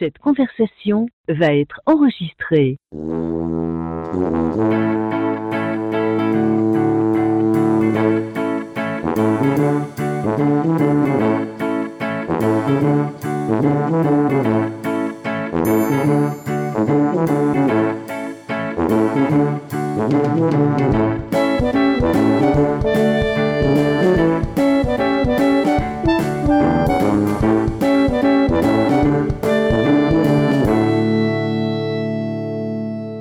Cette conversation va être enregistrée.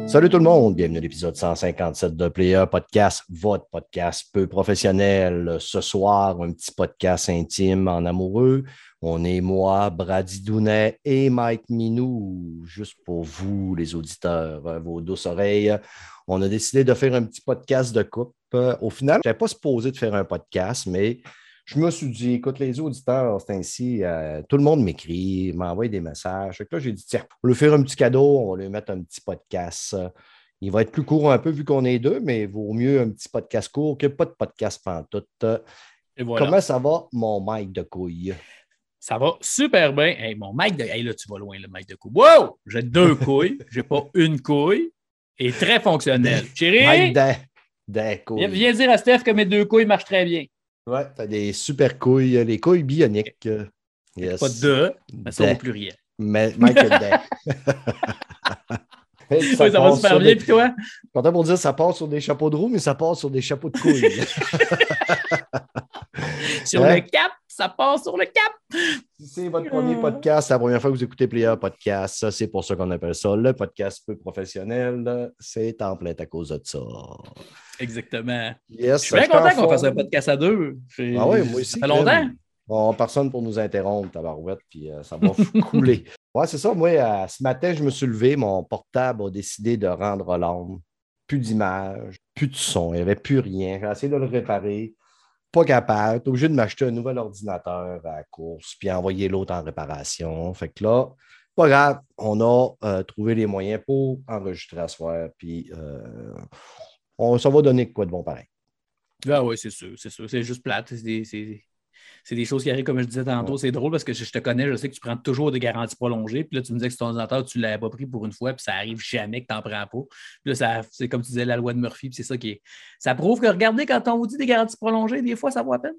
Salut tout le monde, bienvenue à l'épisode 157 de Player Podcast, votre podcast peu professionnel. Ce soir, un petit podcast intime en amoureux. On est moi, Brady Dounet et Mike Minou, juste pour vous, les auditeurs, euh, vos douces oreilles. On a décidé de faire un petit podcast de coupe. Au final, je n'avais pas supposé de faire un podcast, mais je me suis dit, écoute, les auditeurs, c'est ainsi, euh, tout le monde m'écrit, m'envoie des messages. Que là, j'ai dit, tiens, on va lui faire un petit cadeau, on va lui mettre un petit podcast. Il va être plus court un peu vu qu'on est deux, mais il vaut mieux un petit podcast court que pas de podcast pantoute. Et voilà. Comment ça va, mon Mike de couille? Ça va super bien. Hey, mon mic de. Hey, là, tu vas loin, le mic de couille. Wow! J'ai deux couilles. J'ai pas une couille. Et très fonctionnel. Chérie, Mike de, de viens dire à Steph que mes deux couilles marchent très bien. Ouais, t'as des super couilles, les couilles bioniques. Yes. Pas de, mais ça De. au pluriel. Mais de. Hey, Oui, ça va super bien, des- puis toi? Content pour dire ça passe sur des chapeaux de roue, mais ça passe sur des chapeaux de couilles. Sur Hein? le cap, ça passe sur le cap. Si c'est votre premier podcast, c'est la première fois que vous écoutez Player Podcast, ça, c'est pour ça qu'on appelle ça le podcast peu professionnel. C'est en plein à cause de ça. Yes, Je suis bien content qu'on fasse un podcast à deux. Ah oui, moi aussi. Ça fait longtemps. Bon, personne pour nous interrompre, tabarouette, puis euh, ça va couler. Ouais, c'est ça. Moi, euh, ce matin, je me suis levé, mon portable a décidé de rendre l'âme. Plus d'image, plus de son, il n'y avait plus rien. J'ai essayé de le réparer. Pas capable. T'es obligé de m'acheter un nouvel ordinateur à la course, puis envoyer l'autre en réparation. Fait que là, pas grave, on a euh, trouvé les moyens pour enregistrer à soir, puis euh, on, ça va donner quoi de bon pareil. Ah oui, c'est sûr, c'est sûr. C'est juste plate. C'est c'est- c'est des choses qui arrivent, comme je disais tantôt. C'est drôle parce que je, je te connais, je sais que tu prends toujours des garanties prolongées. Puis là, tu me disais que ton ordinateur, tu ne l'avais pas pris pour une fois, puis ça arrive jamais que tu n'en prends pas. Puis là, c'est comme tu disais, la loi de Murphy, puis c'est ça qui est. Ça prouve que, regardez, quand on vous dit des garanties prolongées, des fois, ça vaut à peine.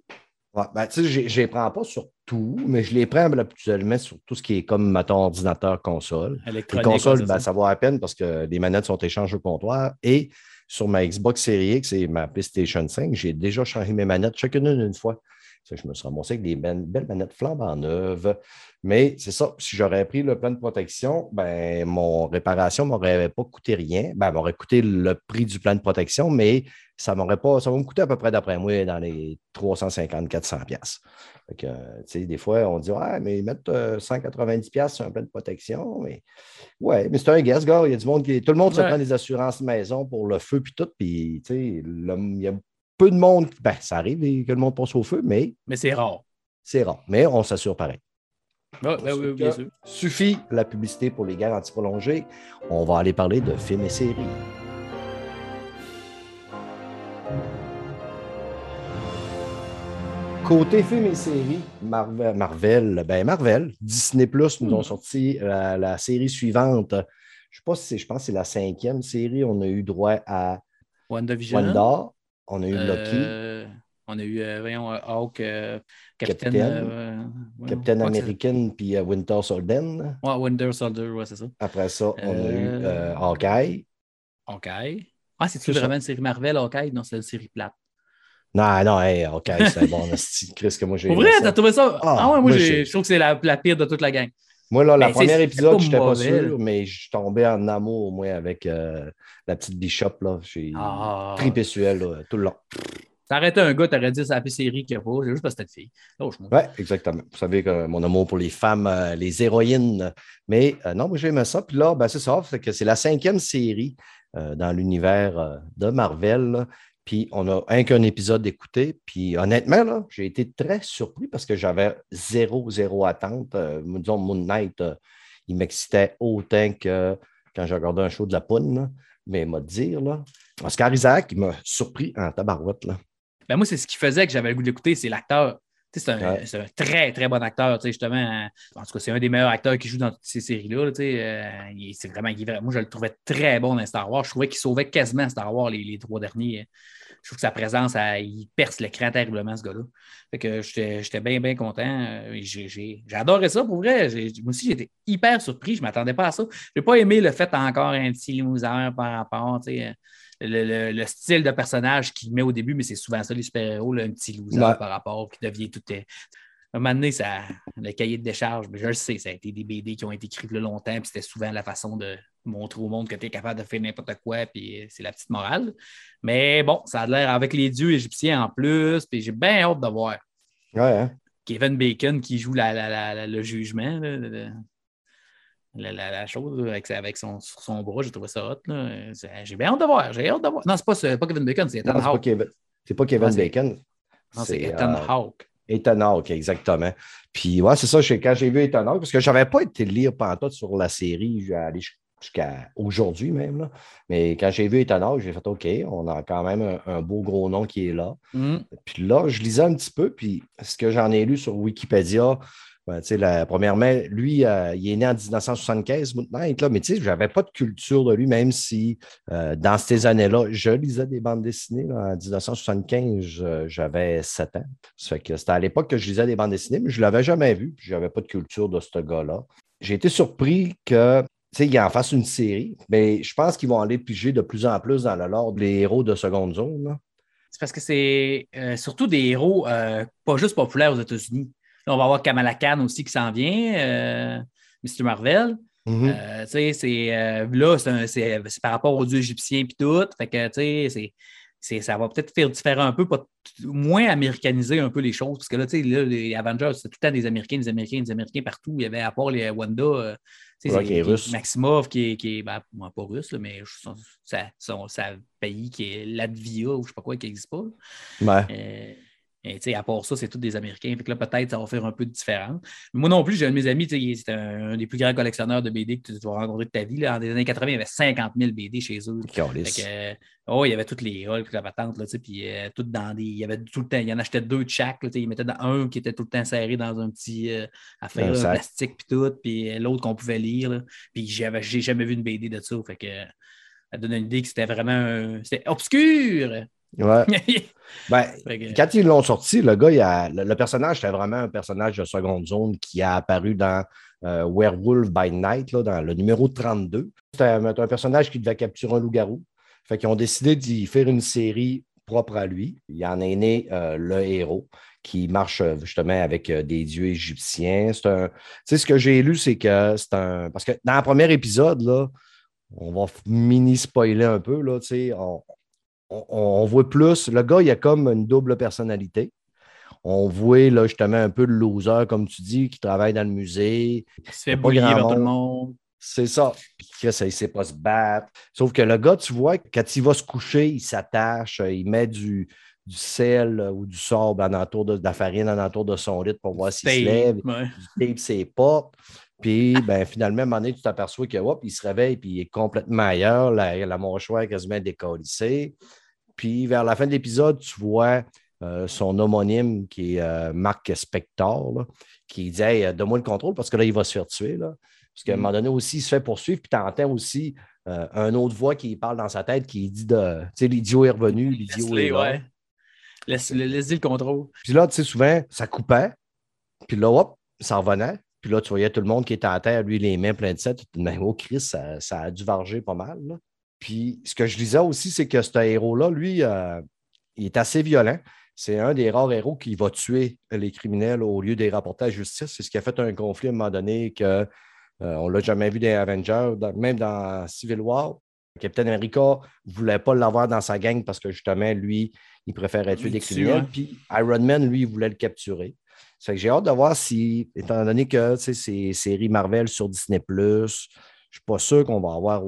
Ouais, ben, tu sais, je je les prends pas sur tout, mais je les prends habituellement sur tout ce qui est comme, mettons, ordinateur, console. Les consoles, ben, ça vaut à peine parce que les manettes sont échangées au comptoir. Et sur ma Xbox Series X et ma PlayStation 5, j'ai déjà changé mes manettes chacune une fois. Je me suis ramassé avec des belles manettes flambant neuves. Mais c'est ça, si j'aurais pris le plan de protection, ben, mon réparation ne m'aurait pas coûté rien. Ben, elle m'aurait coûté le prix du plan de protection, mais ça m'aurait pas, ça va me coûter à peu près, d'après moi, dans les 350-400$. piastres. Fait que, euh, tu sais, des fois, on dit, ouais, mais ils mettent euh, 190$ piastres sur un plan de protection. Mais ouais, mais c'est un guess, gars. Il y a du monde qui. Tout le monde se prend des assurances maison pour le feu puis tout. Puis, tu sais, le- il y a peu de monde. Ben, ça arrive que le monde passe au feu, mais Mais c'est rare. c'est rare. Mais on s'assure pareil. Ah, ben oui, bien sûr. Suffit la publicité pour les garanties prolongées. On va aller parler de films et séries. Côté films et séries, Marvel, Marvel, ben Marvel, Disney Plus nous ont sorti la, la série suivante. Je sais pas si c'est, je pense que c'est la cinquième série. On a eu droit à WandaVision. Wanda, on a eu Loki, Euh, on a eu, euh, voyons, euh, Hawk, Captain. Captain. ouais, Captain ouais, c'est- American, puis Winter Soldier. Ouais, Winter Soldier, ouais, c'est ça. Après ça, on a eu Hawkeye. Hawkeye? Ah, c'est-tu C'est vraiment une série Marvel, Hawkeye? Non, c'est une série plate. Non, non, hey, OK, c'est bon, esti, Chris, que moi j'ai. Pour vrai, t'as trouvé ça? Ah, Ah, ouais, moi, je trouve que c'est la, la pire de toute la gang. Moi, là, la Ben, première épisode, je n'étais pas sûr, mais je suis tombé en amour, moi, avec euh, la petite Bishop. là. J'ai Ah. tripé sur elle là, tout le long. T'arrêtais un gars, t'aurais dit c'est la série qu'il n'y a pas. C'est juste parce que c'était une fille. Oui, exactement. Vous savez que mon amour pour les femmes, euh, les héroïnes. Mais euh, non, moi, j'aimais ça. Puis là, ben, c'est ça. C'est que c'est la cinquième série euh, dans l'univers de Marvel. là. Puis on a un qu'un épisode d'écouter. Puis honnêtement, là, j'ai été très surpris parce que j'avais zéro, zéro attente. Euh, disons, Moon Knight, euh, il m'excitait autant que quand j'ai regardé un show de la poune. là. Mais m'a dire, là, Oscar Isaac, il m'a surpris en tabarouette. Là. Ben moi, c'est ce qui faisait que j'avais le goût d'écouter, c'est l'acteur. C'est un, un, très, très bon acteur. Justement, en tout cas, c'est un des meilleurs acteurs qui joue dans toutes ces séries-là. Euh, c'est vraiment, moi, je le trouvais très bon dans Star Wars. Je trouvais qu'il sauvait quasiment Star Wars les, les trois derniers. Je trouve que sa présence, il perce l'écran terriblement, ce gars-là. Fait que j'étais bien, bien content. Euh, j'ai adoré ça pour vrai. Moi aussi, j'étais hyper surpris. Je ne m'attendais pas à ça. Je n'ai pas aimé le fait encore un petit loser par rapport. sais le, style de personnage qu'il met au début, mais c'est souvent ça, les super-héros, un petit loser par rapport, qui devient tout. Euh, un moment donné, ça, le cahier de décharge, je le sais, ça a été des BD qui ont été écrits le longtemps, puis c'était souvent la façon de montrer au monde que tu es capable de faire n'importe quoi, puis c'est la petite morale. Mais bon, ça a l'air avec les dieux égyptiens en plus, puis j'ai bien hâte de voir. Hein. Kevin Bacon qui joue le jugement la, chose avec, avec son, sur son bras. J'ai trouvé ça hot. J'ai bien hâte de voir. J'ai hâte de voir. Non, c'est pas, pas Kevin Bacon, c'est Ethan Hawke. C'est pas Kevin Bacon. c'est Ethan euh, Hawke. Ethan Hawke, exactement. Puis, ouais, c'est ça, quand j'ai vu Ethan Hawke, parce que je n'avais pas été lire pantoute sur la série, jusqu'à aujourd'hui même. Là. Mais quand j'ai vu Ethan Hawke, j'ai fait OK, on a quand même un, beau gros nom qui est là. Mm. Puis là, je lisais un petit peu, puis ce que j'en ai lu sur Wikipédia, ben, la, premièrement, lui, euh, il est né en 1975, là, mais je n'avais pas de culture de lui, même si euh, dans ces années-là, je lisais des bandes dessinées. en 1975, j'avais 7 ans. c'était à l'époque que je lisais des bandes dessinées, mais je ne l'avais jamais vu, je n'avais pas de culture de ce gars-là. J'ai été surpris que il en fasse une série, mais je pense qu'ils vont aller piger de plus en plus dans le lore des héros de seconde zone. C'est parce que c'est surtout des héros pas juste populaires aux États-Unis on va avoir Kamala Khan aussi qui s'en vient, euh, Mr. Marvel. Mm-hmm. Euh, c'est, euh, là, c'est, par rapport aux dieux égyptiens et tout. Fait que, c'est, ça va peut-être faire différent un peu, moins américaniser un peu les choses. Parce que là, là les Avengers, c'est tout le temps des Américains, des Américains, des Américains partout. Il y avait à part les Wanda, Maximov qui est, qui ben, pas russe, mais son, pays qui est Latvia ou je ne sais pas quoi qui n'existe pas. Ouais. Et, à part ça, c'est tous des Américains. Fait que là, peut-être, ça va faire un peu de différence. moi non plus, j'ai un de mes amis, c'est un, des plus grands collectionneurs de BD que tu vas rencontrer de ta vie. Là. En des années 80, il y avait 50 000 BD chez eux. Oh, il y avait toutes les Hulk, la patente, là, puis euh, tout dans des. Il y avait tout le temps, il y en achetait deux de chaque. il mettait dans un qui était tout le temps serré dans un petit euh, affaire plastique, puis tout, puis euh, l'autre qu'on pouvait lire. Puis j'ai jamais vu une BD de ça. Fait que ça donne une idée que c'était vraiment. C'était obscur! Ouais. ben, quand ils l'ont sorti, le gars, le, personnage, c'était vraiment un personnage de seconde zone qui a apparu dans euh, Werewolf by Night, là, dans le numéro 32. C'était un, personnage qui devait capturer un loup-garou. Fait qu'ils ont décidé d'y faire une série propre à lui. Il en est né euh, le héros qui marche euh, justement avec des dieux égyptiens. C'est un. Tu sais, ce que j'ai lu, c'est que c'est un. Parce que dans le premier épisode, là, on va mini-spoiler un peu, là, tu sais, on, on, voit plus. Le gars, il a comme une double personnalité. On voit là, justement un peu le loser, comme tu dis, qui travaille dans le musée. Il se fait bouillir par tout le monde. C'est ça. Il ne sait pas se battre. Sauf que le gars, tu vois, quand il va se coucher, il s'attache, il met du, sel ou du sable en entour de, la farine en entour de son lit pour voir s'il se lève. Il tape ses portes. Puis, ben, finalement, à un moment donné, tu t'aperçois qu'il se réveille puis il est complètement ailleurs. La, la mâchoire est quasiment décollissée. Puis vers la fin de l'épisode, tu vois euh, son homonyme qui est euh, Marc Spector, qui dit hey, Donne-moi le contrôle parce que là, il va se faire tuer. Là. Parce qu'à un mm. moment donné aussi, il se fait poursuivre, puis tu entends aussi euh, un autre voix qui parle dans sa tête qui dit de Tu sais, l'idiot est revenu, l'idiot est là. Ouais. Laisse, laisse le contrôle. Puis là, tu sais, souvent, ça coupait, puis là, hop, ça revenait. Puis là, tu voyais tout le monde qui était à terre, lui, les mains pleines de sel. Même au Christ, ça, ça, a dû varger pas mal. Là. Puis ce que je disais aussi, c'est que ce héros-là, lui, euh, il est assez violent. C'est un des rares héros qui va tuer les criminels au lieu des rapporter à la justice. C'est ce qui a fait un conflit à un moment donné qu'on euh, ne l'a jamais vu des Avengers, même dans Civil War. Captain America ne voulait pas l'avoir dans sa gang parce que justement, lui, il préférait tuer des criminels. Puis Iron Man, lui, il voulait le capturer. C'est que j'ai hâte de voir si, étant donné que c'est séries Marvel sur Disney, je ne suis pas sûr qu'on va avoir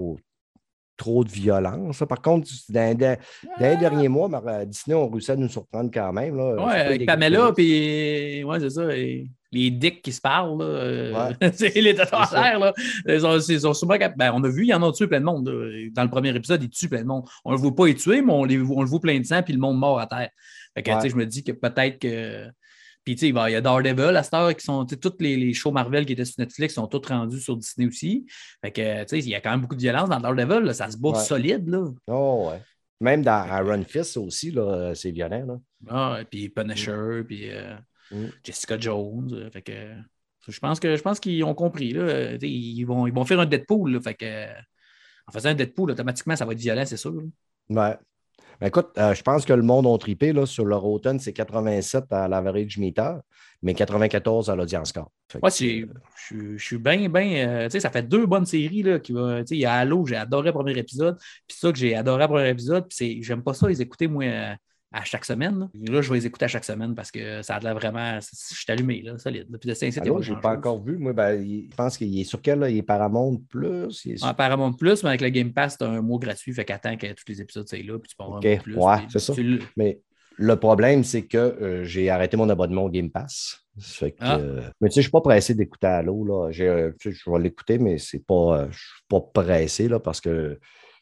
trop de violence. Par contre, dans, les derniers mois, Disney ont réussi à nous surprendre quand même. Oui, avec Pamela, puis ouais, c'est ça. les dicks qui se parlent, là, c'est les là. Ils sont, souvent ben, on a vu, il y en a tué plein de monde. Dans le premier épisode, ils tuent plein de monde. On ne le voit pas y tuer, mais on, les, on le voit plein de sang, puis le monde mort à terre. Fait que, je me dis que peut-être que Puis, tu sais, il y a Daredevil à cette heure qui sont, tous les, les, shows Marvel qui étaient sur Netflix sont tous rendus sur Disney aussi. Fait que, tu sais, il y a quand même beaucoup de violence dans Daredevil, ça se bat solide, là. Oh, ouais. Même dans Iron Fist aussi, là, c'est violent, là. Ah, et puis Punisher, puis euh, mm. Jessica Jones. Euh, fait que, je pense que je pense qu'ils ont compris, là. Ils vont, ils vont faire un Deadpool, là, fait que, en faisant un Deadpool, automatiquement, ça va être violent, c'est sûr. Ouais. Ben, écoute, euh, je pense que le monde a tripé là, sur leur automne, c'est 87 à l'average meter, mais 94 à l'audience score. Moi, je, suis bien, bien. Euh, tu sais, ça fait deux bonnes séries. Là, qui va, il y a Halo, j'ai adoré le premier épisode. Puis ça que j'ai adoré le premier épisode. Puis j'aime pas ça les écouter, moi, euh, à chaque semaine. Là. je vais les écouter à chaque semaine parce que ça a l'air vraiment. Je suis allumé, là, solide. Depuis le 5 Je n'ai pas encore vu. Moi, ben, je pense qu'il est sur quel là? Il est Paramount Plus. Il ah, Paramount Plus, mais avec le Game Pass, tu as un mot gratuit. Fait qu'attends que tous les épisodes soient là. Puis tu peux avoir un plus. Ouais, c'est ça. Mais le problème, c'est que euh, j'ai arrêté mon abonnement au Game Pass. Fait que, ah. euh, mais tu sais, je ne suis pas pressé d'écouter Halo. Là. Euh, je vais l'écouter, mais c'est pas, je ne suis pas pressé là, parce que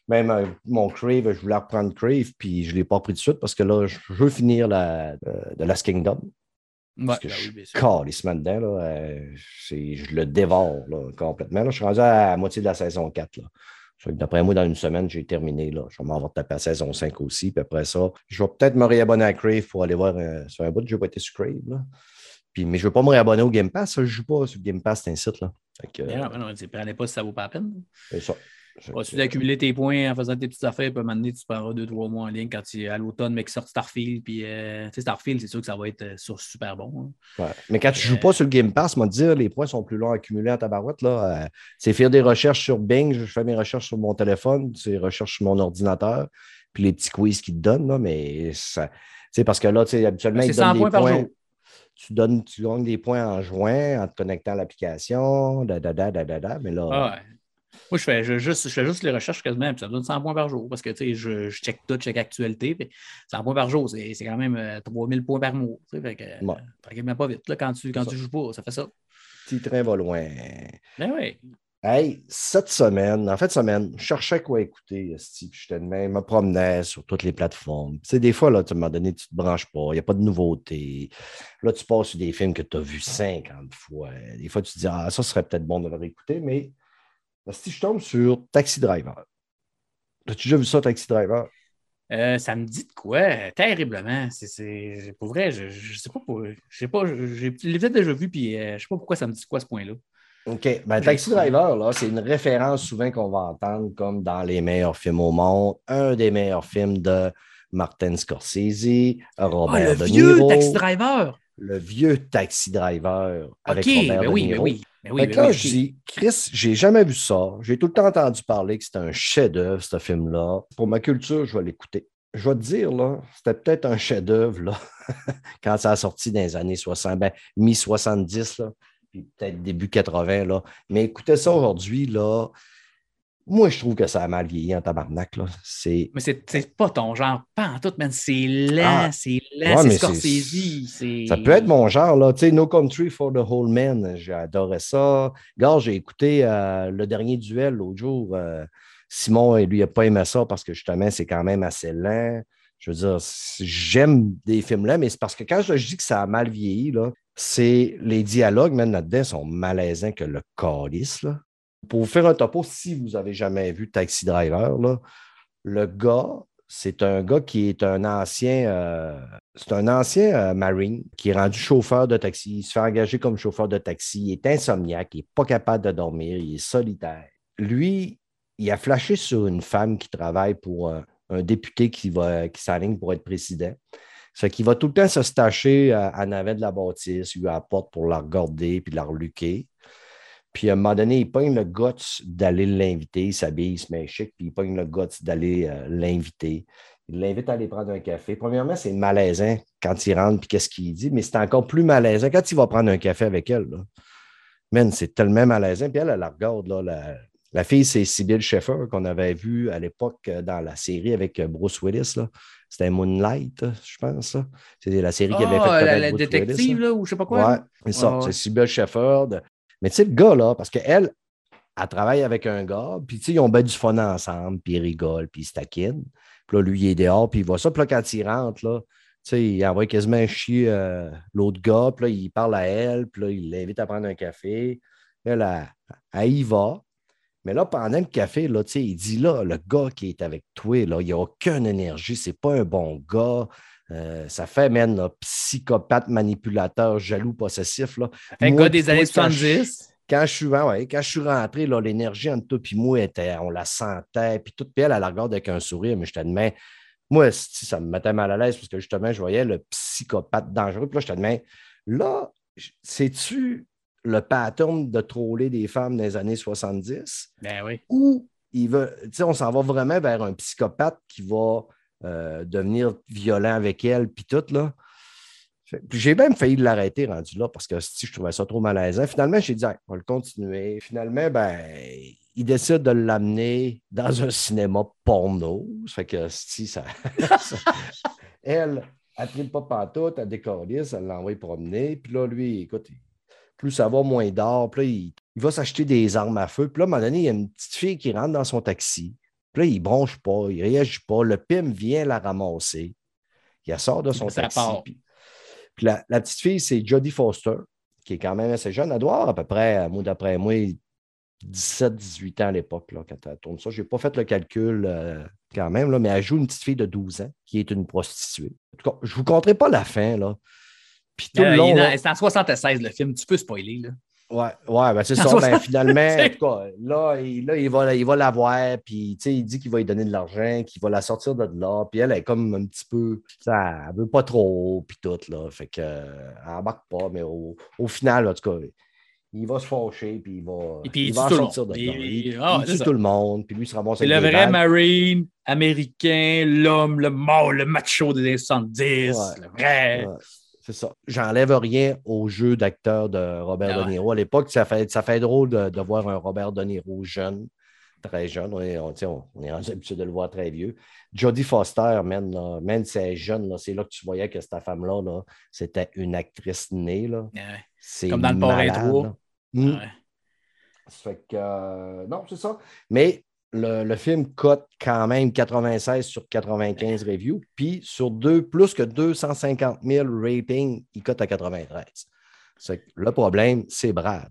même euh, mon Crave, je voulais reprendre Crave, puis je ne l'ai pas pris de suite parce que là, je veux finir la, de, Last Kingdom. parce que ben je suis dedans. Là, euh, je le dévore complètement. Là. Je suis rendu à la moitié de la saison 4. D'après moi, dans une semaine, j'ai terminé. Là. Je vais m'en taper à la saison 5 aussi. Puis après ça, je vais peut-être me réabonner à Crave pour aller voir euh, sur un bout. Je n'ai pas été sur Crave. Là. Puis, mais je ne veux pas me réabonner au Game Pass. je ne joue pas sur Game Pass, c'est un site. Là. Fait non, non, prenez pas si ça vaut pas la peine. C'est ça. Tu vas d'accumuler tes points en faisant tes petites affaires, puis à un moment donné, tu prendras deux, trois mois en ligne quand tu à l'automne, mais qui sort Starfield. Puis, euh, tu sais, Starfield, c'est sûr que ça va être euh, super bon. Hein. Mais quand tu ne joues pas sur le Game Pass, moi, dire les points sont plus longs à accumuler à ta barouette. Là, euh, c'est faire des recherches sur Bing, je fais mes recherches sur mon téléphone, c'est recherches sur mon ordinateur, puis les petits quiz qu'ils te donnent, là, mais ça. C'est parce que là, tu sais, habituellement, ils donnent des points. Tu, donnes, tu gagnes des points en juin en te connectant à l'application, da, da, da, da, da, mais là. Ah moi, je fais, juste, je fais juste les recherches quasiment, puis ça me donne 100 points par jour parce que je, je check tout, je check actualité. Puis 100 points par jour, c'est quand même 3000 euh, points par mois. Fait que, ouais. tranquillement pas vite là, quand tu, quand tu joues pas, ça fait ça. Petit train va loin. Ben oui. Hey, cette semaine, en fait, semaine, je cherchais quoi écouter, puis j'étais de même, me promenais sur toutes les plateformes. Tu sais, des fois, là, tu m'as donné, tu te branches pas, il n'y a pas de nouveauté. Là, tu passes sur des films que tu as vus 50 fois. Des fois, tu te dis, ah, ça serait peut-être bon de le réécouter, mais si je tombe sur Taxi Driver. As-tu déjà vu ça, Taxi Driver? Euh, ça me dit de quoi? Terriblement. C'est, pour vrai, je ne sais pas. Pour, je sais pas. J'ai peut-être déjà vu, puis euh, je ne sais pas pourquoi ça me dit de quoi ce point-là. OK. Ben, Taxi Driver, là, c'est une référence souvent qu'on va entendre comme dans les meilleurs films au monde. Un des meilleurs films de Martin Scorsese, Robert ah, le vieux Taxi Driver! Le vieux Taxi Driver avec Robert ben De oui, ben Oui. Mais oui, quand je dis, Chris, j'ai jamais vu ça. J'ai tout le temps entendu parler que c'était un chef-d'œuvre, ce film-là. Pour ma culture, je vais l'écouter. Je vais te dire, là, c'était peut-être un chef-d'œuvre, là, quand ça a sorti dans les années 60, ben, mi-70, là, puis peut-être début 80, là. Mais écoutez ça aujourd'hui, là, moi, je trouve que ça a mal vieilli en tabarnak. Là. Mais c'est pas ton genre, pas en tout, man. C'est lent, ah. c'est lent, c'est Scorsese. Ça peut être mon genre, là. Tu sais, No Country for the Whole Man, j'adorais ça. Gars, j'ai écouté euh, le dernier duel l'autre jour. Euh, Simon, lui, il n'a pas aimé ça parce que justement, c'est quand même assez lent. Je veux dire, j'aime des films là, mais c'est parce que quand je dis que ça a mal vieilli, là, c'est les dialogues, même là-dedans, sont malaisants que le calice, là. Pour vous faire un topo, si vous n'avez jamais vu Taxi Driver, le gars, c'est un gars qui est un ancien, euh, ancien euh, Marine qui est rendu chauffeur de taxi. Il se fait engager comme chauffeur de taxi. Il est insomniaque, il n'est pas capable de dormir, il est solitaire. Lui, il a flashé sur une femme qui travaille pour un, député qui, qui s'aligne pour être président. Ça fait qu'il va tout le temps se stacher à navet de la bâtisse, lui à la porte pour la regarder puis la reluquer. Puis à un moment donné, il pogne le guts d'aller l'inviter, il s'habille, il se met chic, puis il pogne le guts d'aller euh, l'inviter. Il l'invite à aller prendre un café. Premièrement, c'est malaisant quand il rentre, puis qu'est-ce qu'il dit, mais c'est encore plus malaisant quand il va prendre un café avec elle. Là. c'est tellement malaisant. Puis elle, elle la regarde, là, la, fille, c'est Sybil Sheffer qu'on avait vu à l'époque euh, dans la série avec euh, Bruce Willis. C'était Moonlight, je pense. C'est la série qui avait ah, fait. La, la détective, là, ou je sais pas quoi. Ouais, c'est ça. C'est Sybil Sheffer. Mais tu sais, le gars, là, parce qu'elle, elle travaille avec un gars, puis tu sais, ils ont bien du fun ensemble, puis ils rigolent, puis ils se taquinent. Puis là, lui, il est dehors, puis il voit ça. Puis là, quand il rentre, là, sais, il envoie quasiment chier euh, l'autre gars, puis là, il parle à elle, puis là, il l'invite à prendre un café. Elle, elle, elle y va. Mais là, pendant le café, là, il dit là, le gars qui est avec toi, là, il n'a aucune énergie, c'est pas un bon gars. Euh, ça fait même là, psychopathe, manipulateur, jaloux, possessif. Là. Un gars des années quand je- 70. quand je suis, ouais, quand je suis rentré, là, l'énergie entre toi et moi, était, on la sentait. Puis toute puis elle, elle la regarde avec un sourire, mais je t'admets, moi, ça me mettait mal à l'aise parce que justement, je voyais le psychopathe dangereux. Puis là, je t'admets, là, sais-tu le pattern de troller des femmes les années 70? Ben oui. ou il veut, tu sais, on s'en va vraiment vers un psychopathe qui va euh, devenir violent avec elle, puis tout, là. J'ai même failli l'arrêter rendu là parce que si je trouvais ça trop malaisant. Finalement, j'ai dit, on va le continuer. Finalement, ben, il décide de l'amener dans un cinéma porno. Ça fait que si ça, elle, elle ne pas pantoute, elle décalisse, elle l'envoie promener. Puis là, lui, écoute, plus ça va, moins il dort. Puis là, il, il va s'acheter des armes à feu. Puis là, à un moment donné, il y a une petite fille qui rentre dans son taxi. Puis là, il bronche pas, il réagit pas. Le PIM vient la ramasser. Il sort de son Ça taxi. Puis, puis la, la petite fille, c'est Jodie Foster, qui est quand même assez jeune. Elle doit avoir à peu près, moi d'après moi, 17-18 ans à l'époque, quand elle tourne ça. Je n'ai pas fait le calcul euh, quand même, là, mais elle joue une petite fille de 12 ans qui est une prostituée. En tout cas, je ne vous conterai pas la fin. Là. Puis tout Euh, le il long, est dans- là- C'est en 76 le film, tu peux spoiler. Là. Ouais, ouais, ben c'est ça. Ben, 60. finalement, en tout cas, là, il, là, il va, il va la voir, puis il dit qu'il va lui donner de l'argent, qu'il va la sortir de là, puis elle est comme un petit peu, ça, elle veut pas trop, puis tout, là. Fait que, elle embarque pas, mais au, au final, en tout cas, il va se fâcher, puis il va, Et puis il va sortir de là. il- Il, ah, il tue tout le monde, puis lui, il se ramasse C'est avec le vrai balles. Marine américain, l'homme, le mort, le macho des années 70, Ouais. le vrai. Ouais, c'est ça. J'enlève rien au jeu d'acteur de Robert Ah De. Niro. À l'époque, ça fait, ça fait drôle de, de voir un Robert De Niro jeune, très jeune. On est, on, est habitué de le voir très vieux. Jodie Foster, man, là, même si elle est jeune, là, c'est là que tu voyais que cette femme-là, là, c'était une actrice née. Là. Ouais. C'est Comme dans le malade, 3. là. Mm. Ouais. Ça fait que, euh, non, c'est ça. Mais le, le film cote quand même 96 sur 95 reviews, puis sur deux, plus que 250 000 ratings, il cote à 93. C'est que le problème, c'est Brad,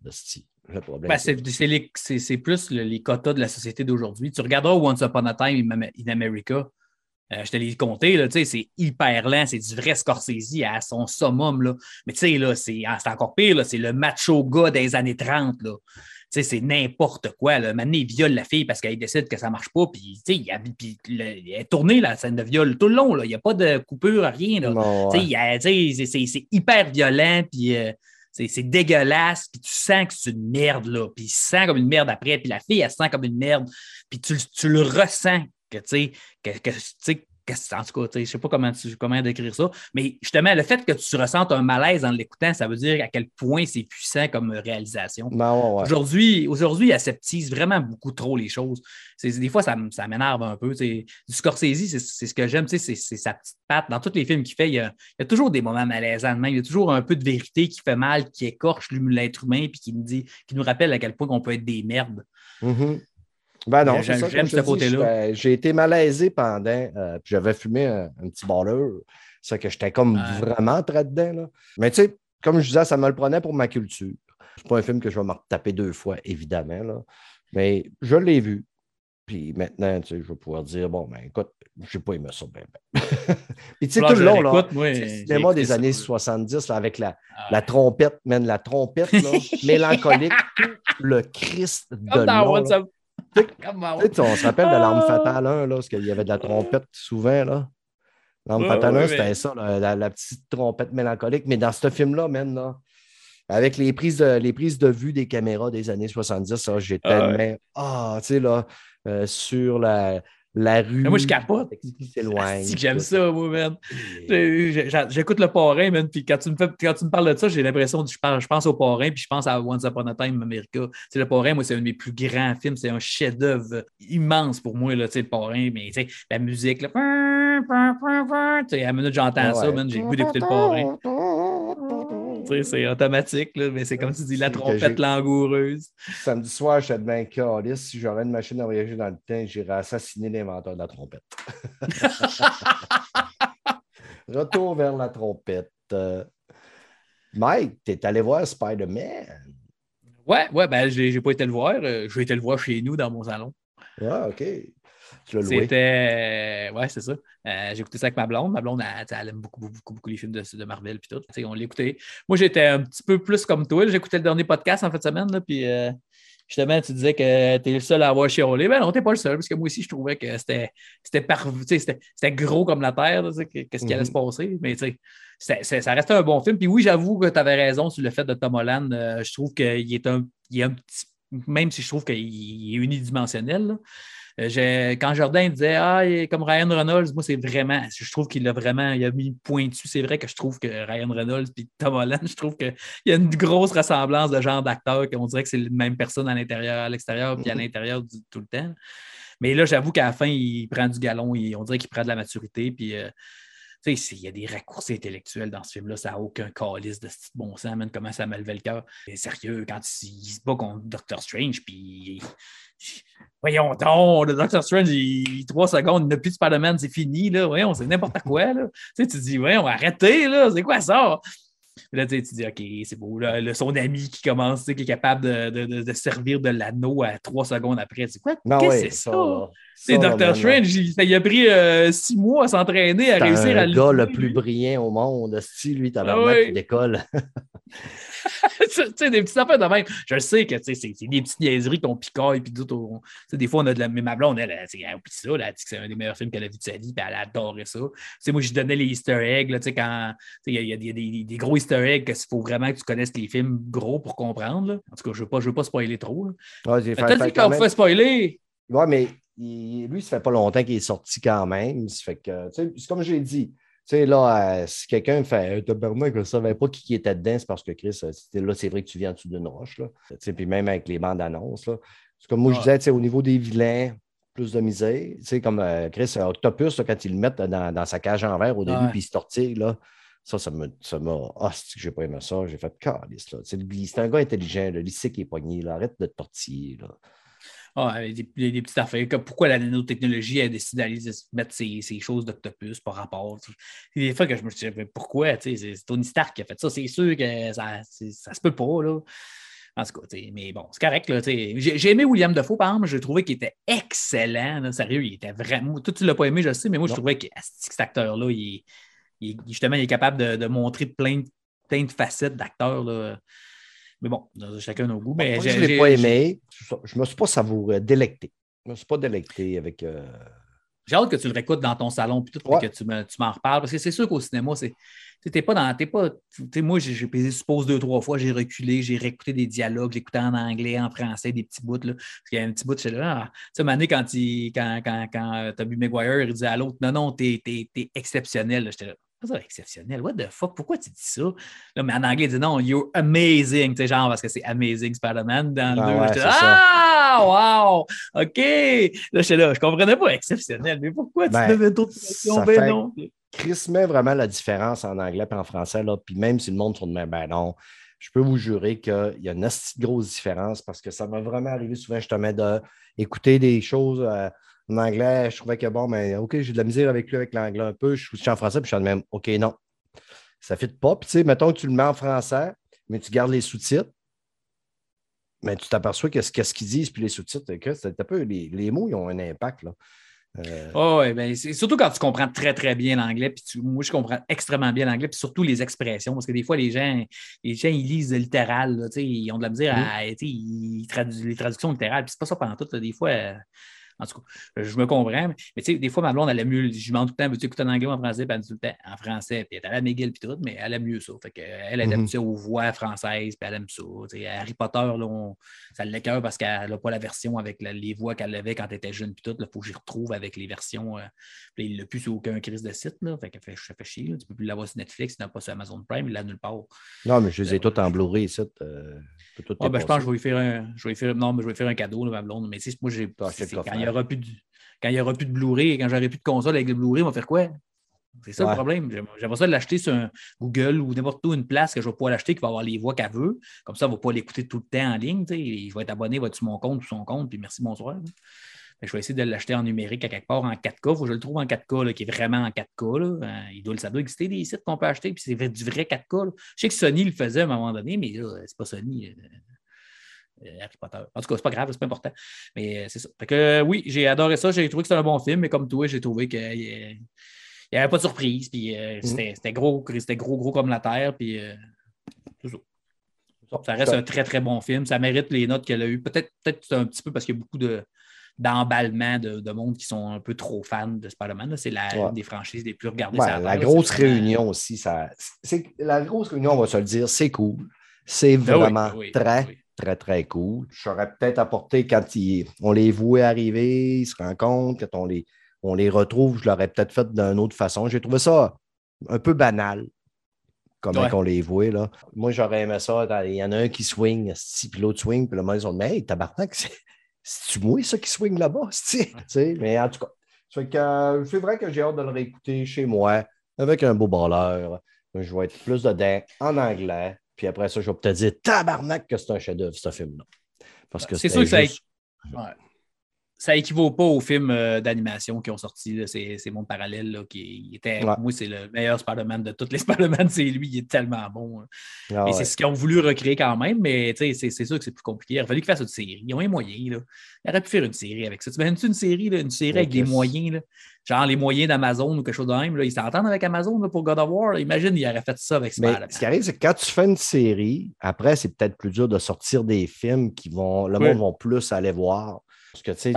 problème, Ben, c'est- plus le- les quotas de la société d'aujourd'hui. Tu regarderas Once Upon a Time in America. euh, je te l'ai compté, c'est hyper lent, c'est du vrai Scorsese à son summum. Là. Mais tu sais, là, c'est ah, c'est encore pire, là, c'est le macho gars des années 30. Là. Sais, c'est n'importe quoi. Là. Maintenant, il viole la fille parce qu'elle décide que ça ne marche pas. Puis, tu sais, il, a- puis le- il est tourné la scène de viol tout le long. là. Il n'y a pas de coupure, rien. Là. Non, ouais. il c'est- c'est c'est hyper violent, puis euh, c'est c'est dégueulasse, puis tu sens que c'est une merde, là, puis il se sent comme une merde après, puis la fille, elle se sent comme une merde, puis tu, tu le ressens, que, tu sais, que, que, tu sais, que- en tout cas, je ne sais pas comment, tu- comment décrire ça, mais justement, le fait que tu ressentes un malaise en l'écoutant, ça veut dire à quel point c'est puissant comme réalisation. Ben, ouais, ouais. Aujourd'hui, aujourd'hui, il aseptise vraiment beaucoup trop les choses. Des fois, ça, ça m'énerve un peu. Du Scorsese, c'est ce que j'aime, c'est sa petite patte. Dans tous les films qu'il fait, il y, a, il y a toujours des moments malaisants de même. Il y a toujours un peu de vérité qui fait mal, qui écorche l'être humain, puis qui nous, dit, qui nous rappelle à quel point on peut être des merdes. Mhm. Ben non, j'aime- ça, je ce côté-là. J'ai été malaisé pendant, euh, puis j'avais fumé un, un petit baller. C'est que j'étais comme vraiment très dedans. Là. Mais tu sais, comme je disais, ça me le prenait pour ma culture. C'est pas un film que je vais me retaper deux fois, évidemment. Là. Mais je l'ai vu. Puis maintenant, tu sais, je vais pouvoir dire, bon, ben écoute, j'ai pas aimé ça bien. ben. Puis tu sais, tout je le long, là, le cinéma des ça, années là. 70, là, avec la, Ah, la trompette, man, la trompette, là, mélancolique, le Christ de Comme long, dans on se rappelle de Ah! l'arme fatale 1, là, parce qu'il y avait de la trompette souvent. là. L'arme Ouais, fatale 1, ouais, c'était mais- ça, là, la, la petite trompette mélancolique. Mais dans ce film-là, là, avec les prises, de, les prises de vue des caméras des années 70, ça, j'ai Ah ouais. tellement. Ah, tu sais, là, euh, sur la, la rue. Mais moi, je capote. Qui s'éloigne. C'est que j'aime ça, moi, man. J'écoute le parrain, man, puis quand tu me, fais, quand tu me parles de ça, j'ai l'impression que je, parle, je pense au parrain, puis je pense à Once Upon a Time America. C'est le parrain, moi, c'est un de mes plus grands films, c'est un chef-d'œuvre immense pour moi, là, le parrain, mais la musique, là, tu sais, à la minute j'entends ça, man, j'ai le goût d'écouter le parrain. C'est automatique, là, mais c'est comme tu dis, la trompette langoureuse. Samedi soir, j'étais bien caliste. Si j'aurais une machine à voyager dans le temps, j'irais assassiner l'inventeur de la trompette. Retour vers la trompette. Euh, Mike, t'es allé voir Spider-Man? Ouais, ouais, ben, j'ai pas été le voir. Euh, j'ai été le voir chez nous dans mon salon. Ah, OK. C'était. Ouais, c'est ça. Euh, j'ai écouté ça avec ma blonde. Ma blonde, elle, aime beaucoup, beaucoup, beaucoup les films de, de Marvel. Puis tout. on l'écoutait. Moi, j'étais un petit peu plus comme toi. J'écoutais le dernier podcast en fin de semaine. Là, puis euh, justement, tu disais que tu es le seul à avoir chiolé. Ben non, tu pas le seul. Parce que moi aussi, je trouvais que c'était c'était gros comme la Terre. Qu'est-ce qui allait se mhm. passer. Mais tu sais, ça restait un bon film. Puis oui, j'avoue que tu avais raison sur le fait de Tom Holland. Euh, je trouve qu'il est un, il est un petit même si je trouve qu'il est unidimensionnel. Là. Euh, quand Jordan disait Ah, il est comme Ryan Reynolds, moi, c'est vraiment, je trouve qu'il a vraiment, il a mis le point dessus. C'est vrai que je trouve que Ryan Reynolds et Tom Holland, je trouve qu'il y a une grosse ressemblance de genre d'acteur, qu'on dirait que c'est la même personne à l'intérieur, à l'extérieur, puis à mhm. l'intérieur tout le temps. Mais là, j'avoue qu'à la fin, il prend du galon, on dirait qu'il prend de la maturité, puis. Euh, il y a des raccourcis intellectuels dans ce film-là, ça n'a aucun calice de ce bon sens, même comment ça m'a levé le cœur. Sérieux, quand il, se bat contre Doctor Strange, puis Voyons donc, le Doctor Strange, il, trois secondes, il n'a plus de Spider-Man, c'est fini, là. Voyons, c'est n'importe quoi, là. Tu sais, tu dis, voyons, arrêtez, là, c'est quoi ça? là, tu, dis, OK, c'est beau. Là, son ami qui commence, qui est capable de, de, de servir de l'anneau à trois secondes après. C'est quoi? Qu'est-ce que c'est ça? C'est Doctor Strange, il, ça a pris euh, six mois à s'entraîner, à réussir à le. le gars le plus brillant au monde. Si lui, t'as ah, ouais. qui décolle. tu sais, des petites affaires de même. Je sais que c'est des petites niaiseries qu'on picaille, puis tout. des fois, on a de la. Mais ma blonde, elle, elle, elle, ça, elle a dit que c'est un des meilleurs films qu'elle a vu de sa vie, puis elle adorait ça. sais moi, je donnais les Easter eggs, là, quand il y, a, y a des, des, gros Easter eggs qu'il faut vraiment que tu connaisses les films gros pour comprendre. Là. En tout cas, je ne veux, pas, veux pas spoiler trop. Ouais, dit qu'on pouvait spoiler. Oui, mais lui, ça fait pas longtemps qu'il est sorti quand même. fait que, comme je l'ai dit, tu sais, là, euh, si quelqu'un fait un tabarnak, je ne savais pas qui était dedans, c'est parce que Chris, euh, là, c'est vrai que tu viens en dessous d'une roche. Là. Puis même avec les bandes annonces. Là. Comme moi, je disais, au niveau des vilains, plus de misère. Tu sais, comme euh, Chris, Octopus, quand ils le mettent dans, dans, sa cage en verre au début, puis il se tortille, là. Ça, ça m'a. Ça ah, c'est que j'ai pas aimé ça? J'ai fait calice, là. C'est un gars intelligent, le lycée qui est pogné, là. Arrête de te tortiller, là. Ah, des, des, petites affaires. pourquoi la nanotechnologie a décidé d'aller mettre ces, ces choses d'octopus par rapport. Des fois que je me suis dit, pourquoi? C'est Tony Stark qui a fait ça. C'est sûr que ça, ça se peut pas. Là. En tout cas, mais bon, c'est correct. J'ai aimé William Defoe, par exemple. J'ai trouvé qu'il était excellent. sérieux, il était vraiment. Toi, tu ne l'as pas aimé, je sais, mais moi, je trouvais que cet acteur-là, il, justement, il est capable de, de montrer plein, plein de facettes d'acteur. Mais bon, chacun nos goûts. Mais je ne l'ai pas aimé. Je ne me suis pas savouré, délecté. Je ne me suis pas délecté avec. Euh, j'ai hâte que tu le réécoutes dans ton salon puis tout, que tu m'en reparles. Parce que c'est sûr qu'au cinéma, c'est. T'es pas dans. T'es pas. moi, j'ai pesé suppose deux, trois fois, j'ai reculé, j'ai réécouté des dialogues, écouté en anglais, en français, des petits bouts. Là, parce qu'il y a un petit bout, de là. Ah, tu sais, Mané, quand, quand, quand, quand euh, tu as vu Maguire, il disait à l'autre Non, non, t'es es, exceptionnel. J'étais là ça exceptionnel. What the fuck? Pourquoi tu dis ça? Là, mais en anglais, il dit non, you're amazing. Tu sais, genre, parce que c'est Amazing Spider-Man dans le ah, deux. ah, wow! OK. Là, j'étais là, je comprenais pas exceptionnel. Mais pourquoi tu ben, devais d'autres questions? Ben non. Chris met vraiment la différence en anglais et en français. Là, puis même si le monde tourne ben non, je peux vous jurer qu'il y a une grosse différence parce que ça m'a vraiment arrivé souvent justement d'écouter des choses. Euh, en anglais, je trouvais que bon, mais OK, j'ai de la misère avec lui, avec l'anglais un peu. Je suis en français, puis je suis en même, OK, non. Ça ne fit pas. Puis, tu sais, mettons que tu le mets en français, mais tu gardes les sous-titres. Mais tu t'aperçois que ce qu'ils disent, puis les sous-titres, c'est un peu, les, les, mots, ils ont un impact. Là. Euh... Oh, ben, surtout quand tu comprends très, très bien l'anglais. Puis moi, je comprends extrêmement bien l'anglais, puis surtout les expressions. Parce que des fois, les gens, les gens ils lisent littéral. Là, ils ont de la misère à. Mmh. Ils traduisent les traductions littérales. Puis c'est pas ça pendant tout. des fois, en tout cas, je me comprends. Mais, tu sais, des fois, ma blonde, elle aime mieux. Je demande tout le temps, veux-tu écouter en anglais ou en français? Puis elle dit tout le temps en français. Puis elle a la McGill puis tout, mais elle aime mieux ça. Fait qu'elle, elle aime ça aux voix françaises, puis elle aime ça. Harry Potter, là, ça l'écœure parce qu'elle n'a pas la version avec les voix qu'elle avait quand elle était jeune, puis tout. Il faut que j'y retrouve avec les versions. Euh, puis il n'a plus sur aucun crise de site. Là. Fait que ça fait chier. Là. Tu peux plus l'avoir sur Netflix, il n'a pas sur Amazon Prime, il l'a nulle part. Non, mais je les ai toutes en Blu-ray ici. Euh, ben, je pense que je vais lui faire un, je vais faire, non, mais je vais faire un cadeau, là, ma blonde. Mais moi, j'ai, ah, quand il n'y aura plus de quand il n'y aura plus de Blu-ray, quand j'aurai plus de console avec le Blu-ray, on va faire quoi? C'est ça le problème. J'aimerais ça l'acheter sur un Google ou n'importe où, une place que je vais pouvoir l'acheter qui va avoir les voix qu'elle veut. Comme ça, elle ne va pas l'écouter tout le temps en ligne. Je vais être abonné, va être sur mon compte ou son compte, puis merci, bonsoir. je vais essayer de l'acheter en numérique à quelque part en 4K. Il faut que je le trouve en 4K, qui est vraiment en 4K. Là. Euh, il doit, ça doit exister des sites qu'on peut acheter, puis c'est du vrai 4K. Je sais que Sony le faisait à un moment donné, mais c'est pas Sony. Euh, euh, Harry Potter. En tout cas, c'est pas grave, c'est pas important. Mais c'est ça. Fait que oui, j'ai adoré ça. J'ai trouvé que c'était un bon film, mais comme toi, j'ai trouvé qu'il n'y avait pas de surprise. Puis mm. c'était gros, c'était gros, gros comme la Terre. Puis tout ça. Ça reste un très, très bon film. Ça mérite les notes qu'elle a eues. Peut-être peut, -être, un petit peu parce qu'il y a beaucoup de, d'emballement de, monde qui sont un peu trop fans de Spider-Man. C'est la des franchises les plus regardées. la grosse réunion aussi, ça, la grosse réunion, on va se le dire, c'est cool. C'est ben vraiment très, très, très cool. J'aurais peut-être apporté quand on les voit arriver, ils se rencontrent, quand on les, on les retrouve, je l'aurais peut-être fait d'une autre façon. J'ai trouvé ça un peu banal comment on les voit. Là. Moi, j'aurais aimé ça. Il y en a un qui swing, puis l'autre swing, puis le monde, ils ont dit Mais hey, tabarnak, c'est moi ça qui swing là-bas, mais en tout cas. Euh, c'est vrai que j'ai hâte de le réécouter chez moi avec un beau balleur. Je vais être plus dedans en anglais. Puis après ça, je vais peut-être dire tabarnak que c'est un chef-d'œuvre, ce film-là. Parce que c'est sûr que ça ça équivaut pas aux films euh, d'animation qui ont sorti. C'est mon parallèle. Là, qui était, Moi, c'est le meilleur Spider-Man de tous les Spider-Man. C'est lui, il est tellement bon. Hein. Ah et c'est ce qu'ils ont voulu recréer quand même, mais c'est sûr que c'est plus compliqué. Il a fallu qu'ils fassent une série. Ils ont les moyens. Là. Ils auraient pu faire une série avec ça. Tu imagines une série, une série avec des moyens, là, genre les moyens d'Amazon ou quelque chose de même. Là. Ils s'entendent avec Amazon pour God of War. Imagine, ils auraient fait ça avec Spider-Man. Ce qui arrive, c'est que quand tu fais une série, après, c'est peut-être plus dur de sortir des films qui vont. Le monde va plus aller voir. Parce que tu,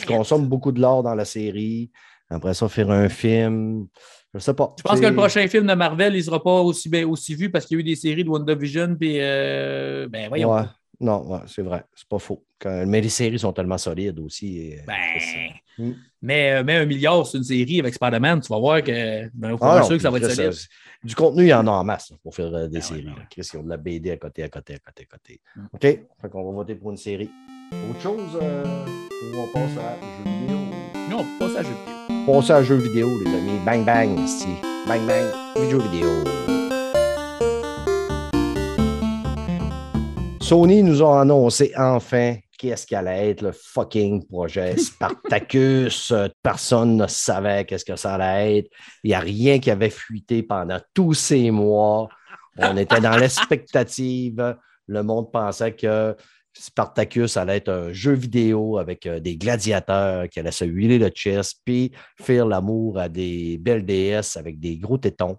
tu, consommes beaucoup de l'art dans la série. Après ça, faire un film. Je sais pas. Je pense que le prochain film de Marvel, il ne sera pas aussi, aussi vu parce qu'il y a eu des séries de WandaVision. Puis, euh, ben, voyons. Ouais. Non, c'est vrai. C'est pas faux. mais les séries sont tellement solides aussi. ben, hmm. mais, euh, mais, un milliard sur une série avec Spider-Man, tu vas voir que. Ben, ah sûr que ça va être solide. du contenu, il y en a en masse pour faire euh, des ben séries. Ouais, ben de la BD à côté, à côté, à côté, à côté. Hmm. OK? Fait qu'on va voter pour une série. Autre chose, euh, ou on passe à jeux vidéo? Non, on passe à jeux vidéo. Passe à jeux vidéo, les amis. Bang, bang, ici. Bang, bang, jeux vidéo. Sony nous a annoncé enfin qu'est-ce qu'allait être le fucking projet Spartacus. Personne ne savait qu'est-ce que ça allait être. Il n'y a rien qui avait fuité pendant tous ces mois. On était dans l'expectative. Le monde pensait que Spartacus allait être un jeu vidéo avec euh, des gladiateurs qui allaient se huiler le chest, puis faire l'amour à des belles déesses avec des gros tétons.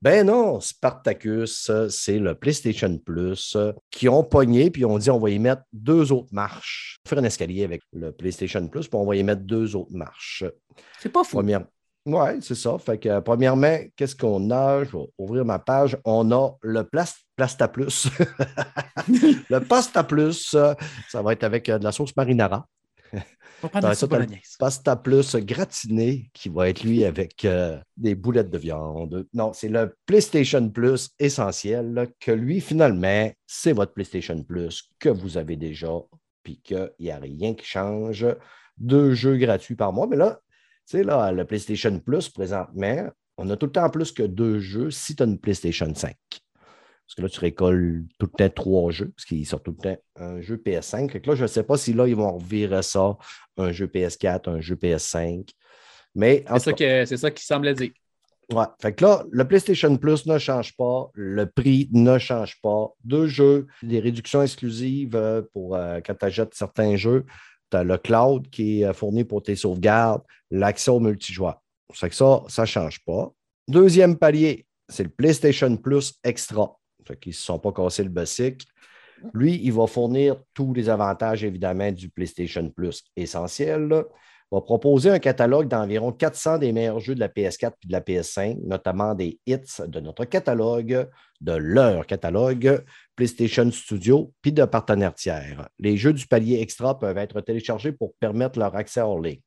Ben non, Spartacus, c'est le PlayStation Plus qui ont pogné, puis on dit on va y mettre deux autres marches. Faire un escalier avec le PlayStation Plus, puis on va y mettre deux autres marches. C'est pas fou. Oui, c'est ça. Fait que, premièrement, qu'est-ce qu'on a? Je vais ouvrir ma page. On a le Plasta Plus. le Pasta Plus, ça va être avec euh, de la sauce marinara. On va ça, le pasta plus gratiné qui va être lui avec euh, des boulettes de viande. Non, c'est le PlayStation Plus essentiel que lui, finalement, c'est votre PlayStation Plus que vous avez déjà, puis qu'il n'y a rien qui change. Deux jeux gratuits par mois. Mais là, sais, là, le PlayStation Plus, présentement, on a tout le temps plus que deux jeux si tu as une PlayStation 5. Parce que là, tu récoltes tout le temps trois jeux, parce qu'il sort tout le temps un jeu PS5. Fait que là, je ne sais pas si là, ils vont revirer ça, un jeu PS4, un jeu PS5. Mais c'est ça, qui semblait dire. Ouais. Fait que là, le PlayStation Plus ne change pas, le prix ne change pas. Deux jeux, des réductions exclusives euh, pour euh, quand tu achètes certains jeux le cloud qui est euh, fourni pour tes sauvegardes, l'accès au multijoueur. Ça que ça, ça ne change pas. Deuxième palier, c'est le PlayStation Plus Extra. Fait qu'ils ne se sont pas cassés le basic. Lui, il va fournir tous les avantages, évidemment, du PlayStation Plus essentiel va proposer un catalogue d'environ 400 des meilleurs jeux de la PS4 et de la PS5, notamment des hits de notre catalogue, de leur catalogue, PlayStation Studio, puis de partenaires tiers. Les jeux du palier extra peuvent être téléchargés pour permettre leur accès en ligne.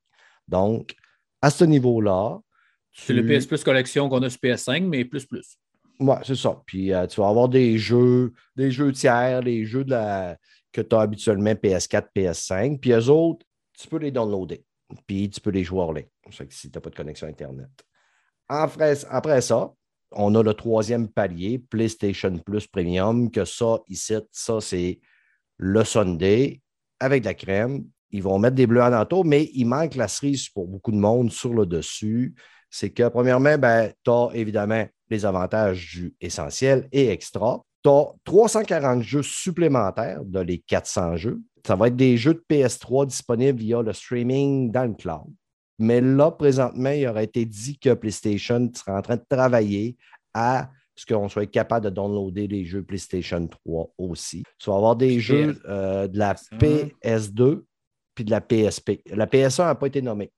Donc, à ce niveau-là, c'est le PS Plus collection qu'on a sur PS5, mais plus plus. Oui, c'est ça. Puis euh, tu vas avoir des jeux, des jeux tiers, les jeux de la... que tu as habituellement PS4, PS5. Puis eux autres, tu peux les downloader puis tu peux les jouer en ligne. si tu n'as pas de connexion Internet. Après, ça, on a le troisième palier, PlayStation Plus Premium, que ça, ici, ça, c'est le Sunday avec de la crème. ils vont mettre des bleus en entour, mais il manque la cerise pour beaucoup de monde sur le dessus. C'est que, premièrement, ben, tu as évidemment les avantages du essentiel et extra. Tu as 340 jeux supplémentaires de les 400 jeux. Ça va être des jeux de PS3 disponibles via le streaming dans le cloud. Mais là, présentement, il aurait été dit que PlayStation serait en train de travailler à ce qu'on soit capable de downloader les jeux PlayStation 3 aussi. Tu vas avoir des jeux euh, de la PS2 puis de la PSP. La PS1 n'a pas été nommée.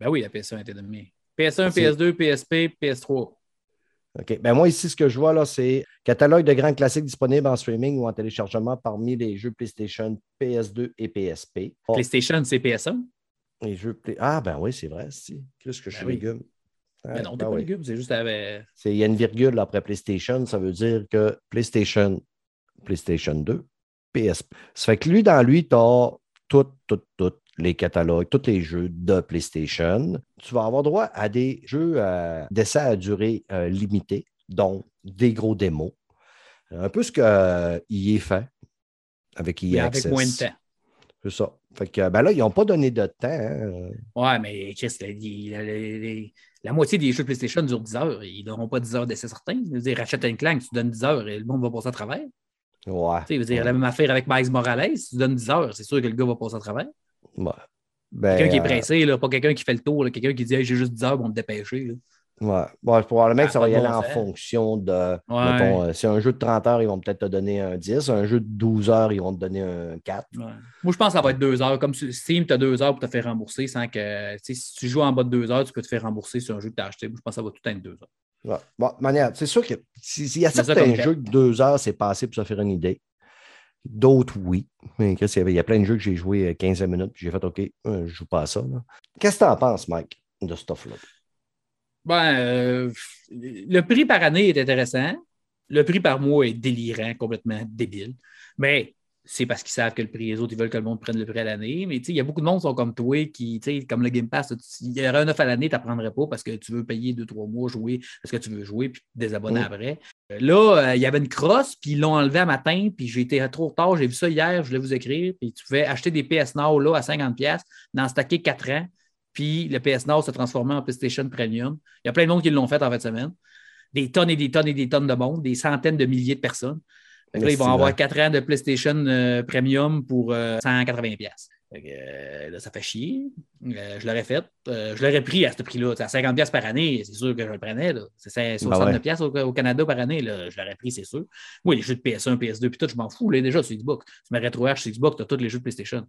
Ben oui, la PS1 a été nommée. PS1, PS2, PSP, PS3. OK. Ben moi, ici, ce que je vois, là, c'est catalogue de grands classiques disponibles en streaming ou en téléchargement parmi les jeux PlayStation, PS2 et PSP. PlayStation, c'est PS1? Les jeux Ah, ben oui, c'est vrai, si. Qu'est-ce que je suis ben légume? Ben non, t'es ben pas légume, c'est juste avec. Il y a une virgule après PlayStation, ça veut dire que PlayStation, PlayStation 2, PSP. Ça fait que lui, dans lui, tu as toutes, toutes, toutes les catalogues, tous les jeux de PlayStation. Tu vas avoir droit à des jeux euh, d'essai à durée euh, limitée, dont des gros démos. Un peu ce qu'il euh, est fait avec EA Avec moins de temps. C'est ça. Fait que, ben là, ils n'ont pas donné de temps. Hein. Ouais, mais Chris, la, moitié des jeux PlayStation durent 10 heures. Ils n'auront pas 10 heures d'essai certain. Je veux dire, Ratchet Clank, tu donnes 10 heures et le monde va passer à travers. Ouais. Tu veux dire, la même affaire avec Miles Morales, tu donnes 10 heures, c'est sûr que le gars va passer à travers. Ben, quelqu'un qui est euh, pressé, là, pas quelqu'un qui fait le tour, quelqu'un qui dit j'ai juste 10 heures pour me dépêcher. Là. Ouais. Bon, probablement que ça va y aller en fonction de. Euh, si un jeu de 30 heures, ils vont peut-être te donner un 10. Un jeu de 12 heures, ils vont te donner un 4. Moi, je pense que ça va être 2 heures. Comme Steam, tu as 2 heures pour te faire rembourser sans que. Si tu joues en bas de 2 heures, tu peux te faire rembourser sur un jeu que tu as acheté. Moi, je pense que ça va tout être 2 heures. Ouais. Bon, manière, c'est sûr qu'il y a certains jeux que 2 heures, c'est passé pour se faire une idée. D'autres, oui. Mais il y a plein de jeux que j'ai joué 15 minutes, puis j'ai fait OK, euh, je ne joue pas à ça. Qu'est-ce que tu en penses, Mike, de ce stuff-là? Ben, euh, le prix par année est intéressant. Le prix par mois est délirant, complètement débile. Mais c'est parce qu'ils savent que le prix, les autres, ils veulent que le monde prenne le prix à l'année. Mais il y a beaucoup de monde qui sont comme toi, qui, comme le Game Pass, il y aurait un offre à l'année, tu n'apprendrais pas parce que tu veux payer deux, trois mois, jouer parce que tu veux jouer, puis désabonner mm. après. Là, euh, il y avait une crosse, puis ils l'ont enlevé à matin, puis j'ai été trop tard, j'ai vu ça hier, je voulais vous écrire, puis tu pouvais acheter des PS Now là à 50$, dans stacker 4 ans, puis le PS Now se transformait en PlayStation Premium. Il y a plein de monde qui l'ont fait en fin de semaine. Des tonnes et des tonnes et des tonnes de monde, des centaines de milliers de personnes. là, ils vont avoir 4 ans de PlayStation euh, Premium pour 180$. Euh, là, ça fait chier. Euh, je l'aurais fait. je l'aurais pris à ce prix-là. À 50$ par année, c'est sûr que je le prenais. C'est 69$ ben au, Canada par année. Là. Je l'aurais pris, c'est sûr. Oui, les jeux de PS1, PS2, puis tout, je m'en fous. Là, déjà, sur Xbox. Tu me rétro sur Xbox, tu as tous les jeux de PlayStation.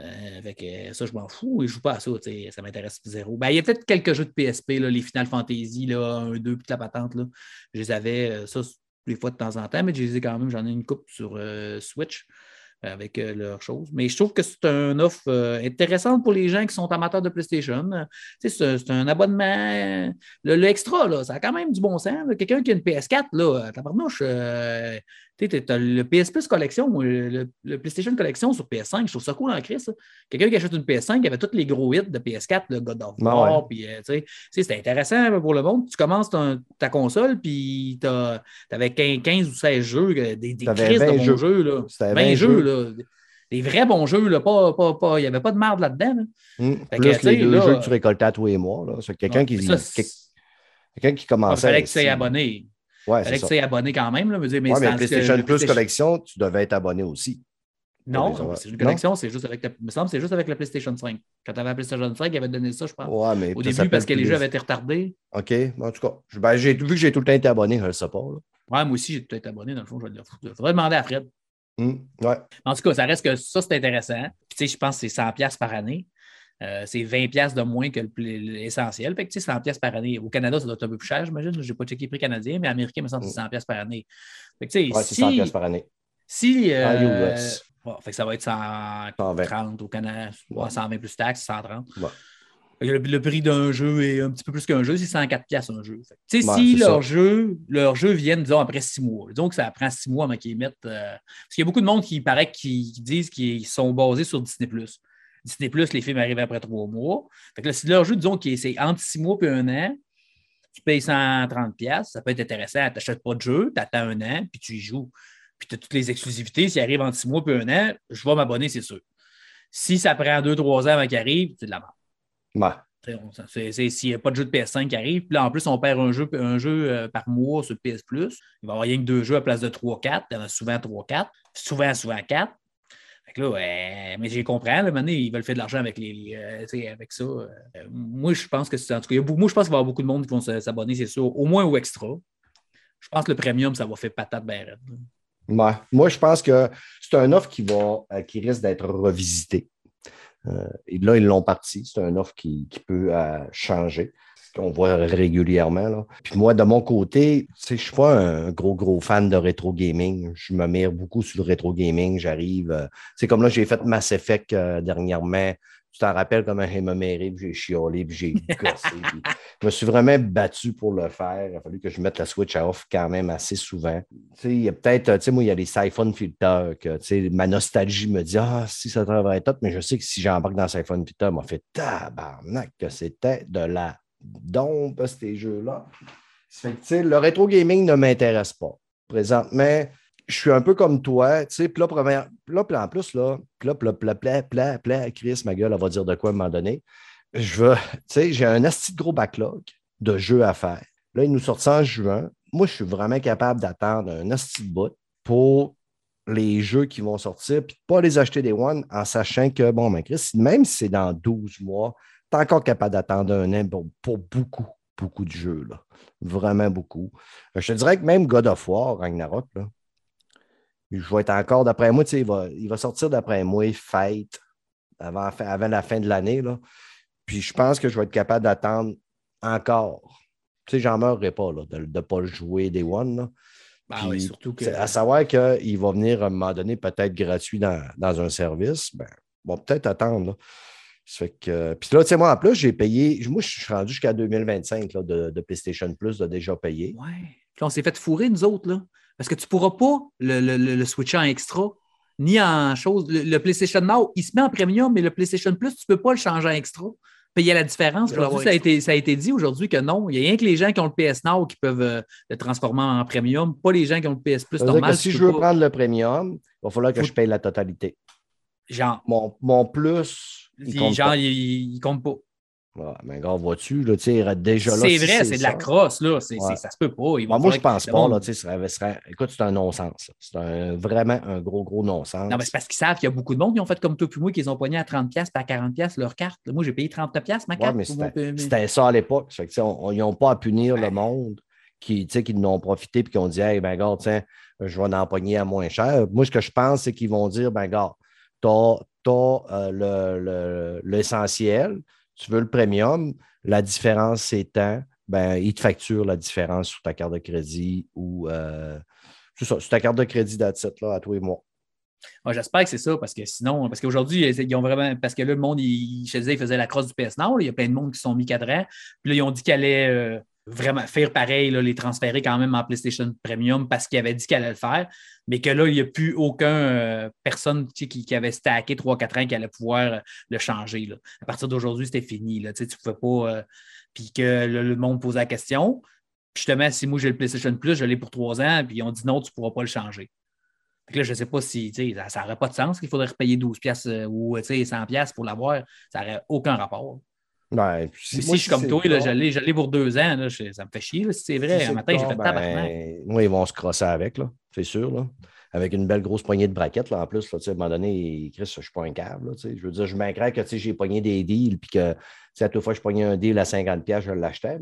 Euh, avec ça, je m'en fous je joue pas à ça. Ça m'intéresse zéro. Ben, il y a peut-être quelques jeux de PSP, là, les Final Fantasy, là, 1, 2, puis la patente. Là. Je les avais, euh, ça, des fois de temps en temps, mais je les ai quand même, j'en ai une coupe sur euh, Switch avec leurs choses. Mais je trouve que c'est une offre intéressante pour les gens qui sont amateurs de PlayStation. C'est un abonnement. Le, là, ça a quand même du bon sens. Quelqu'un qui a une PS4, là, tabarnouche, tu as le PS Plus Collection, le, le, PlayStation Collection sur PS5, je trouve ça cool en crise. Quelqu'un qui achète une PS5, il avait tous les gros hits de PS4, le God of ben War, puis euh, tu sais, c'était intéressant pour le monde. Tu commences ta console, puis tu avais 15 ou 16 jeux, euh, des, des crises de bons jeux. là. 20, jeux, là. Des vrais bons jeux, là, pas, pas, pas, il n'y avait pas de merde là-dedans. Hum, plus les deux jeux que tu récoltais à tous les mois. C'est quelqu'un qui, quelqu'un qui commençait. Il fallait que tu abonné. Ouais, c'est que tu abonné quand même. Là, mais, dire, mais, mais PlayStation Plus Collection, tu devais être abonné aussi. Non, c'est une collection, c'est juste avec la, me semble c'est juste avec la PlayStation 5. Quand tu avais la PlayStation 5, il avait donné ça, je pense. Ouais, mais Au début, parce que les jeux avaient été retardés. OK. En tout cas, ben, vu que j'ai tout le temps été abonné, je ne le sais pas. Là. Ouais, moi aussi, j'ai tout le temps été abonné. Dans le fond, je vais le Il faudrait demander à Fred. Hum, ouais. En tout cas, ça reste que ça, c'est intéressant. Puis, tu sais, je pense que c'est 100$ par année. Euh, c'est 20$ de moins que l'essentiel. Fait que, tu sais, 100$ par année. Au Canada, ça doit être un peu plus cher, j'imagine. Je n'ai pas checké le prix canadien, mais américain, me semble que c'est 100$ par année. Fait que, tu sais, si, 100$ par année. Si. Euh, US. fait que ça va être 130 au Canada, 120 plus taxes, 130. Le, prix d'un jeu est un petit peu plus qu'un jeu, c'est 104 pièces un jeu. Tu sais, si leur jeu, leur jeu viennent, disons, après six mois, disons que ça prend six mois avant qu'ils mettent. Euh, parce qu'il y a beaucoup de monde qui paraît qui, disent qu'ils sont basés sur Disney. Disney Plus, les films arrivent après trois mois. Fait que là, si leur jeu, disons, que c'est entre six mois et un an, tu payes 130$, ça peut être intéressant. Tu n'achètes pas de jeu, tu attends un an, puis tu y joues. Puis tu as toutes les exclusivités. S'il arrive entre six mois et un an, je vais m'abonner, c'est sûr. Si ça prend deux, trois ans avant qu'il arrive, c'est de la merde. Ouais. S'il n'y a pas de jeu de PS5 qui arrive, puis là, en plus, on perd un jeu, un jeu euh, par mois sur PS Plus, il va y avoir rien que deux jeux à place de 3-4. Il y en a souvent 3-4, souvent, souvent 4. Là, mais j'ai compris, là, maintenant, ils veulent faire de l'argent avec, les, euh, avec ça. Euh, moi, je pense que c'est. En tout cas, moi, je pense qu'il va y avoir beaucoup de monde qui vont s'abonner, c'est sûr, au moins au extra. Je pense que le premium, ça va faire patate bien Ouais. Moi, je pense que c'est un offre qui, va, qui risque d'être revisité. et là, ils l'ont parti. C'est un offre qui, qui peut changer qu'on voit régulièrement. Là. Puis moi, de mon côté, je ne suis pas un gros, gros fan de rétro gaming. Je me mire beaucoup sur le rétro gaming. J'arrive. c'est comme là, j'ai fait Mass Effect euh, dernièrement. Tu t'en rappelles comment j'ai me puis j'ai chiolé, puis j'ai gossé. je me suis vraiment battu pour le faire. Il a fallu que je mette la Switch à off quand même assez souvent. Il y a peut-être, tu sais, moi, il y a les Siphon Filter que, ma nostalgie me dit, ah, si ça travaille top, mais je sais que si j'embarque dans Siphon Filter, m'a fait tabarnak que c'était de la donc, ces jeux-là. le rétro gaming ne m'intéresse pas. Présentement, je suis un peu comme toi, tu sais, puis là, en plus, là, pla, pla, Chris, ma gueule, elle va dire de quoi à un moment donné. Je veux, tu sais, j'ai un de gros backlog de jeux à faire. Là, il nous sort ça en juin. Moi, je suis vraiment capable d'attendre un asti bout pour les jeux qui vont sortir, puis pas les acheter des one en sachant que, bon, mais Chris, même si c'est dans 12 mois, tu es encore capable d'attendre un an pour, beaucoup, beaucoup de jeux. Là. Vraiment beaucoup. Euh, je te dirais que même God of War, Ragnarok, là, je vais être encore, d'après moi, il va, il va sortir d'après moi, fête, avant, avant la fin de l'année. Puis je pense que je vais être capable d'attendre encore. Tu sais, j'en mourrai pas là, de ne pas le jouer des One. Ben oui, surtout que... À savoir qu'il va venir à un moment donné peut-être gratuit dans, un service, ben, on va peut-être attendre. Fait que, puis là, tu sais, moi, en plus, j'ai payé, moi, je suis rendu jusqu'à 2025 là, de, PlayStation Plus, de déjà payé. Ouais. Puis on s'est fait fourrer, nous autres, là. Parce que tu ne pourras pas le, le, le, switcher en extra, ni en chose. Le, PlayStation Now, il se met en premium, mais le PlayStation Plus, tu ne peux pas le changer en extra. Payer la différence. Aujourd'hui, ça, a été, ça a été dit aujourd'hui que non. Il n'y a rien que les gens qui ont le PS Now qui peuvent euh, le transformer en premium, pas les gens qui ont le PS Plus normal. si je veux prendre le premium, il va falloir que je paye la totalité. Genre. Mon, mon plus il compte genre, il, compte pas. mais gars, vois-tu, là, déjà là. C'est vrai, c'est de la crosse, là. ça se peut pas. moi, je pense pas, là, serait, serait... écoute, c'est un non-sens. C'est vraiment un gros, gros non-sens. Non, mais c'est parce qu'ils savent qu'il y a beaucoup de monde qui ont fait comme toi puis moi, qu'ils ont pogné à 30$ et à 40$ leur carte. Moi, j'ai payé 39$ ma carte. c'était ça à l'époque. Ils n'ont pas à punir le monde qui, qui n'ont profité et qui ont dit, hey, ben, gars, tiens, je vais en pogner à moins cher. Moi, ce que je pense, c'est qu'ils vont dire, ben, gars, t'as tu euh, l'essentiel, tu veux le premium, la différence étant, ben, il te facture la différence sur ta carte de crédit ou euh, sur ta carte de crédit d'Atit là, à toi et moi. J'espère que c'est ça, parce que sinon, parce qu'aujourd'hui, ils ont vraiment. Parce que là, le monde, il, je disais, il faisait la crosse du PS Nord. il y a plein de monde qui sont mis cadrans. Puis là, ils ont dit qu'elle allait euh, vraiment faire pareil, les transférer quand même en PlayStation Premium parce qu'il avait dit qu'elle allait le faire, mais que là, il n'y a plus aucune euh, personne qui, avait stacké 3-4 ans qui allait pouvoir euh, le changer. À partir d'aujourd'hui, c'était fini. Là, tu ne pouvais pas. Euh, puis que le monde posait la question. Justement, si moi j'ai le PlayStation Plus, je l'ai pour 3 ans, puis on dit non, tu ne pourras pas le changer. là, je ne sais pas si ça n'aurait pas de sens qu'il faudrait repayer 12 pièces ou 100 pièces pour l'avoir. Ça n'aurait aucun rapport. Ben, si, je suis comme toi, j'allais pour deux ans, là, ça me fait chier. si c'est vrai, un matin, j'ai fait tabarnak. Moi, ils vont se crosser avec, c'est sûr. Là. Avec une belle grosse poignée de braquettes, là, en plus, là, à un moment donné, Chris, je ne suis pas un câble. je veux dire, je m'inquiète que j'ai pogné des deals, puis que à toute fois je pognais un deal à 50$, je l'achetais.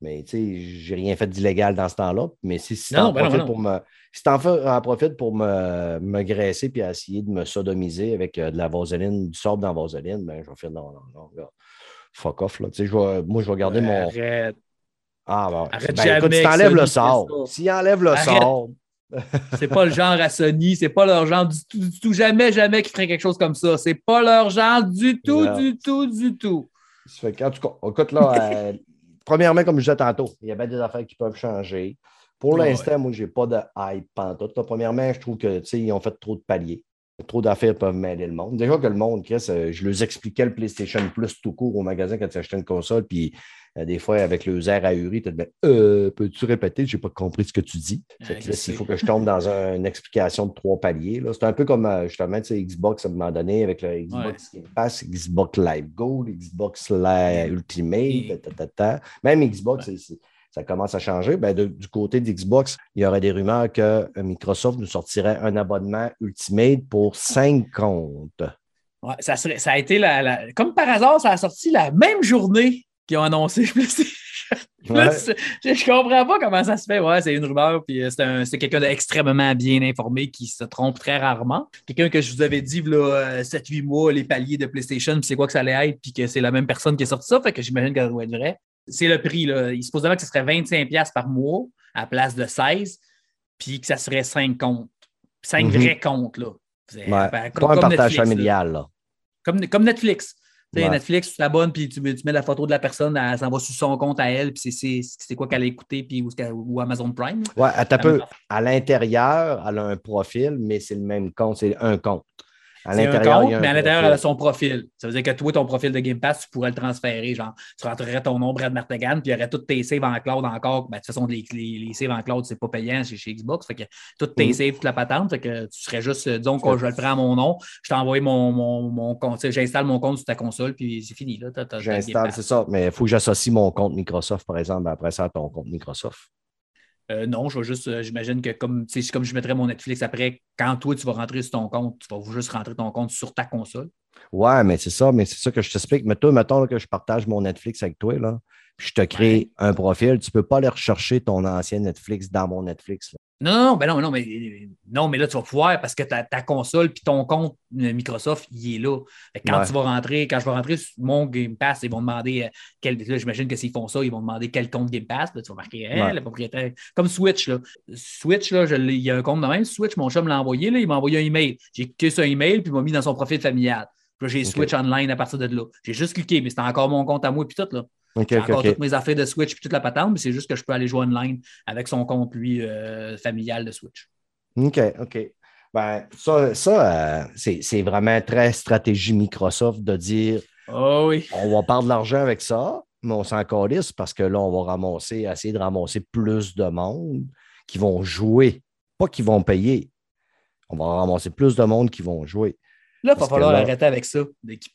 Mais je n'ai rien fait d'illégal dans ce temps-là. Mais si, si tu en, ben profites pour me, si en, profites pour me, me graisser puis essayer de me sodomiser avec euh, de la vaseline, du sable dans la vaseline, ben, je vais faire non, non, non fuck off. Là. Tu sais, je moi, je vais garder mon. Arrête. Ah, bon. Arrête ben, écoute, si t'enlèves le sort. S'il enlève le sort. c'est pas le genre à Sony, c'est pas leur genre du tout, du tout, jamais, jamais qu'ils feraient quelque chose comme ça. C'est pas leur genre du tout, du tout, du tout. Ça fait quand tu écoute là, euh, premièrement, comme je disais tantôt, il y a bien des affaires qui peuvent changer. Pour l'instant, moi, j'ai pas de hype pantoute. Premièrement, je trouve qu'ils ont fait trop de paliers. Trop d'affaires peuvent mêler le monde. Déjà que le monde, Chris, euh, je leur expliquais le PlayStation Plus tout court au magasin quand tu achetais une console, puis euh, des fois, avec le air ahuri, tu te dis euh, Peux-tu répéter? Je n'ai pas compris ce que tu dis. il faut que je tombe dans une explication de trois paliers. C'est un peu comme justement Xbox à un moment donné avec le Xbox Game Pass, Xbox Live Gold, Xbox Live Ultimate, Même Xbox, c'est ça commence à changer. Ben, du côté d'Xbox, il y aurait des rumeurs que euh, Microsoft nous sortirait un abonnement Ultimate pour cinq comptes. Ouais, ça, ça a été la, Comme par hasard, ça a sorti la même journée qu'ils ont annoncé. je, ne comprends pas comment ça se fait. Ouais, c'est une rumeur, puis euh, c'est quelqu'un d'extrêmement bien informé qui se trompe très rarement. Quelqu'un que je vous avais dit, là, 7-8 euh, mois, les paliers de PlayStation, puis c'est quoi que ça allait être, puis que c'est la même personne qui a sorti ça, fait que j'imagine que ça doit être vrai c'est le prix. Là. Il supposément que ce serait 25$ par mois à la place de 16, puis que ça serait 5 comptes. 5 mhm. vrais comptes. Là. Ben, comme, un partage familial. Là. Comme, comme Netflix. Netflix, tu t'abonnes, puis tu, mets la photo de la personne, elle s'en va sur son compte à elle, puis c'est quoi qu'elle a écouté, puis ou, Amazon Prime. Oui, à l'intérieur, elle a un profil, mais c'est le même compte, c'est un compte. À l'intérieur, mais à l'intérieur, elle a son profil. Ça veut dire que toi, ton profil de Game Pass, tu pourrais le transférer. Genre, tu rentrerais ton nom Brad Martegan, puis il y aurait tous tes saves en cloud encore. Ben, de toute façon, les, les, saves en cloud, c'est pas payant chez, chez, Xbox. Fait que toutes tes mm. saves, toute la patente. Fait que tu serais juste, euh, disons, que je le prends à mon nom, je t'envoie mon, mon, mon compte, j'installe mon compte sur ta console, puis c'est fini. J'installe, c'est ça. Mais il faut que j'associe mon compte Microsoft, par exemple, après ça, à ton compte Microsoft. Euh, non, je vais juste, euh, j'imagine que comme, comme je mettrais mon Netflix après, quand toi, tu vas rentrer sur ton compte, tu vas juste rentrer ton compte sur ta console. Ouais, mais c'est ça, mais c'est ça que je t'explique. Mais toi, mettons que je partage mon Netflix avec toi, là, puis je te crée un profil, tu ne peux pas aller rechercher ton ancien Netflix dans mon Netflix. Non, non, ben non, non, mais, non, mais là, tu vas pouvoir parce que ta, ta console puis ton compte Microsoft, il est là. Quand tu vas rentrer, quand je vais rentrer sur mon Game Pass, ils vont demander euh, quel. J'imagine que s'ils font ça, ils vont demander quel compte Game Pass. Là, tu vas marquer le propriétaire. Comme Switch, là. Switch, là, il y a un compte de même. Switch, mon chum l'a envoyé, là, il m'a envoyé un email. J'ai cliqué sur un email, puis il m'a mis dans son profil familial. Puis là, j'ai Switch online à partir de là. J'ai juste cliqué, mais c'était encore mon compte à moi, puis tout, là. J'ai encore toutes mes affaires de Switch et toute la patente, mais c'est juste que je peux aller jouer online avec son compte, lui, euh, familial de Switch. OK, OK. Ben, ça, ça euh, c'est vraiment très stratégie Microsoft de dire oh oui. on va perdre de l'argent avec ça, mais on s'en calisse parce que là, on va ramasser, essayer de ramasser plus de monde qui vont jouer, pas qui vont payer. On va ramasser plus de monde qui vont jouer. Là, il va falloir arrêter avec ça.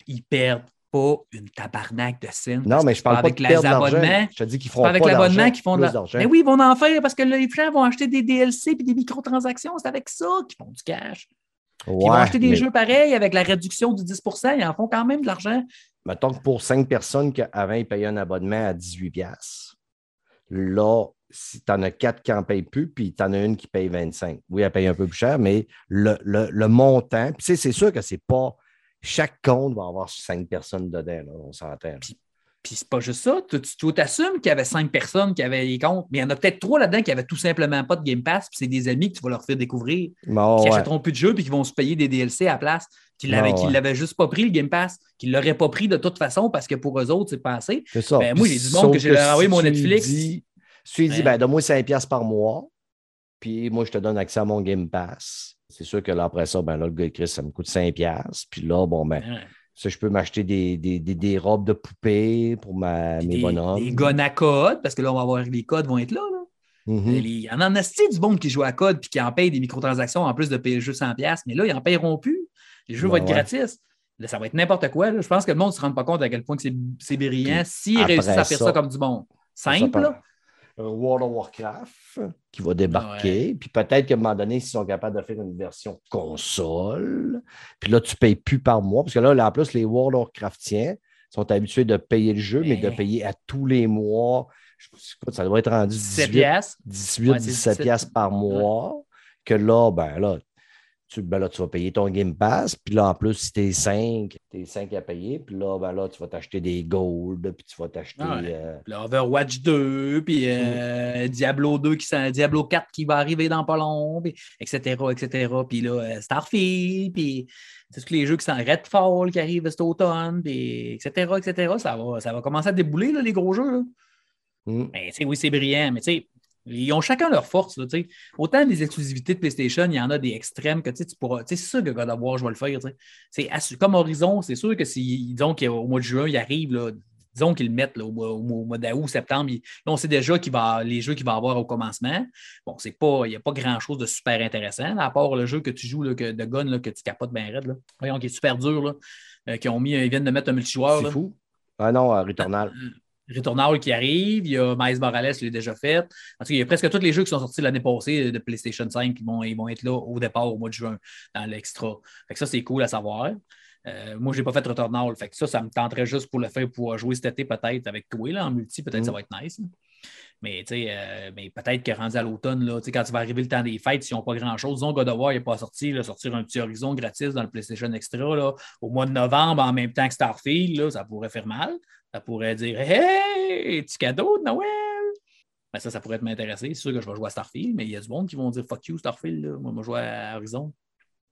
Ils perdent pas une tabarnak de scène. Non, mais je parle pas avec de les abonnements. Je te dis qu'ils feront pas avec l'abonnement qu'ils font de l'argent. Mais oui, ils vont en faire parce que les gens vont acheter des DLC et des microtransactions. C'est avec ça qu'ils font du cash. ils vont acheter des jeux pareils avec la réduction du 10% ils en font quand même de l'argent. Mettons que pour cinq personnes qui avant ils payaient un abonnement à 18$, là, si tu en as quatre qui n'en payent plus, puis tu en as une qui paye 25. Oui, elle paye un peu plus cher, mais le, le, le montant, c'est sûr que c'est pas chaque compte va avoir cinq personnes dedans, on s'entend. Puis, puis c'est pas juste ça. Tu t'assumes qu'il y avait cinq personnes qui avaient les comptes, mais il y en a peut-être trois là-dedans qui n'avaient tout simplement pas de Game Pass, puis c'est des amis que tu vas leur faire découvrir, qui achèteront plus de jeux, puis qui vont se payer des DLC à la place, qui ne l'avaient juste pas pris, le Game Pass, qui ne l'auraient pas pris de toute façon parce que pour eux autres, c'est pas assez. C'est ça. Ben, moi, j'ai du monde que j'ai envoyé mon Netflix. Dis, tu lui dis, ben, donne-moi 5$ par mois, puis moi, je te donne accès à mon Game Pass. C'est sûr que là, après ça, ben là, le gars Chris, ça me coûte 5$. Puis là, bon, ben, ça, je peux m'acheter des, des, des, robes de poupée pour ma, mes bonhommes. Des guns à code, parce que là, on va voir les codes vont être là. là. Mm-hmm. Il y en a du monde qui joue à code puis qui en paye des microtransactions en plus de payer le jeu 100$, mais là, ils n'en payeront plus. Les jeux vont être gratis. Là, ça va être n'importe quoi. Je pense que le monde ne se rend pas compte à quel point c'est brillant s'ils réussissent à faire ça, comme du monde. Simple. là. World of Warcraft qui va débarquer. Puis peut-être qu'à un moment donné, s'ils sont capables de faire une version console, puis là, tu ne payes plus par mois. Parce que là, en plus, les World of Warcraftiens sont habitués de payer le jeu, mais de payer à tous les mois. Ça doit être rendu 18, 18 17 par mois. Que là, ben là, tu, ben là, tu vas payer ton Game Pass. Puis là, en plus, si tu es 5, tu es 5 à payer. Puis là, ben là, tu vas t'acheter des Gold. Puis tu vas t'acheter. Euh, Overwatch 2. Puis euh, mm. Diablo 2, qui, Diablo 4 qui va arriver dans pas long. Puis, etc. etc. Puis là, euh, Starfield. Puis c'est tous les jeux qui sont Redfall qui arrivent cet automne. Puis etc. etc. Ça va, ça va commencer à débouler, là, les gros jeux. Là. Mm. Mais oui, c'est brillant. Mais tu sais, Ils ont chacun leur force. Là, Autant des exclusivités de PlayStation, il y en a des extrêmes que tu pourras. C'est sûr que God of War, je vais le faire. C'est comme Horizon, c'est sûr que si disons qu'au mois de juin, il arrive, là, disons qu'ils le mettent au, mois d'août, septembre, là, on sait déjà qu'il va, les jeux qu'il va avoir au commencement. Bon, c'est pas, il n'y a pas grand-chose de super intéressant, à part le jeu que tu joues que, de gun que tu capotes bien raide. Là. Voyons, qui est super dur, là, euh, qui ont mis, ils viennent de mettre un multijoueur. C'est fou. Ah non, euh, Returnal. Euh, Returnal qui arrive, il y a Miles Morales qui l'a déjà fait. En tout il y a presque tous les jeux qui sont sortis l'année passée de PlayStation 5 qui vont, ils vont être là au départ au mois de juin dans l'extra. ça, c'est cool à savoir. Euh, moi, je n'ai pas fait Returnal. Fait que ça, ça me tenterait juste pour le faire pour jouer cet été peut-être avec toi là, en multi. Peut-être que ça mm. va être nice. Mais, euh, mais peut-être que rendu à l'automne, quand tu vas arriver le temps des fêtes, s'ils n'ont pas grand-chose, disons God of War n'est pas sorti, là, sortir un petit horizon gratis dans le PlayStation Extra là, au mois de novembre en même temps que Starfield, là, ça pourrait faire mal. Ça pourrait dire Hey, petit cadeau de Noël! Ben, ça, ça pourrait m'intéresser. C'est sûr que je vais jouer à Starfield, mais il y a du monde qui vont dire Fuck you, Starfield. Moi, je vais jouer à Horizon.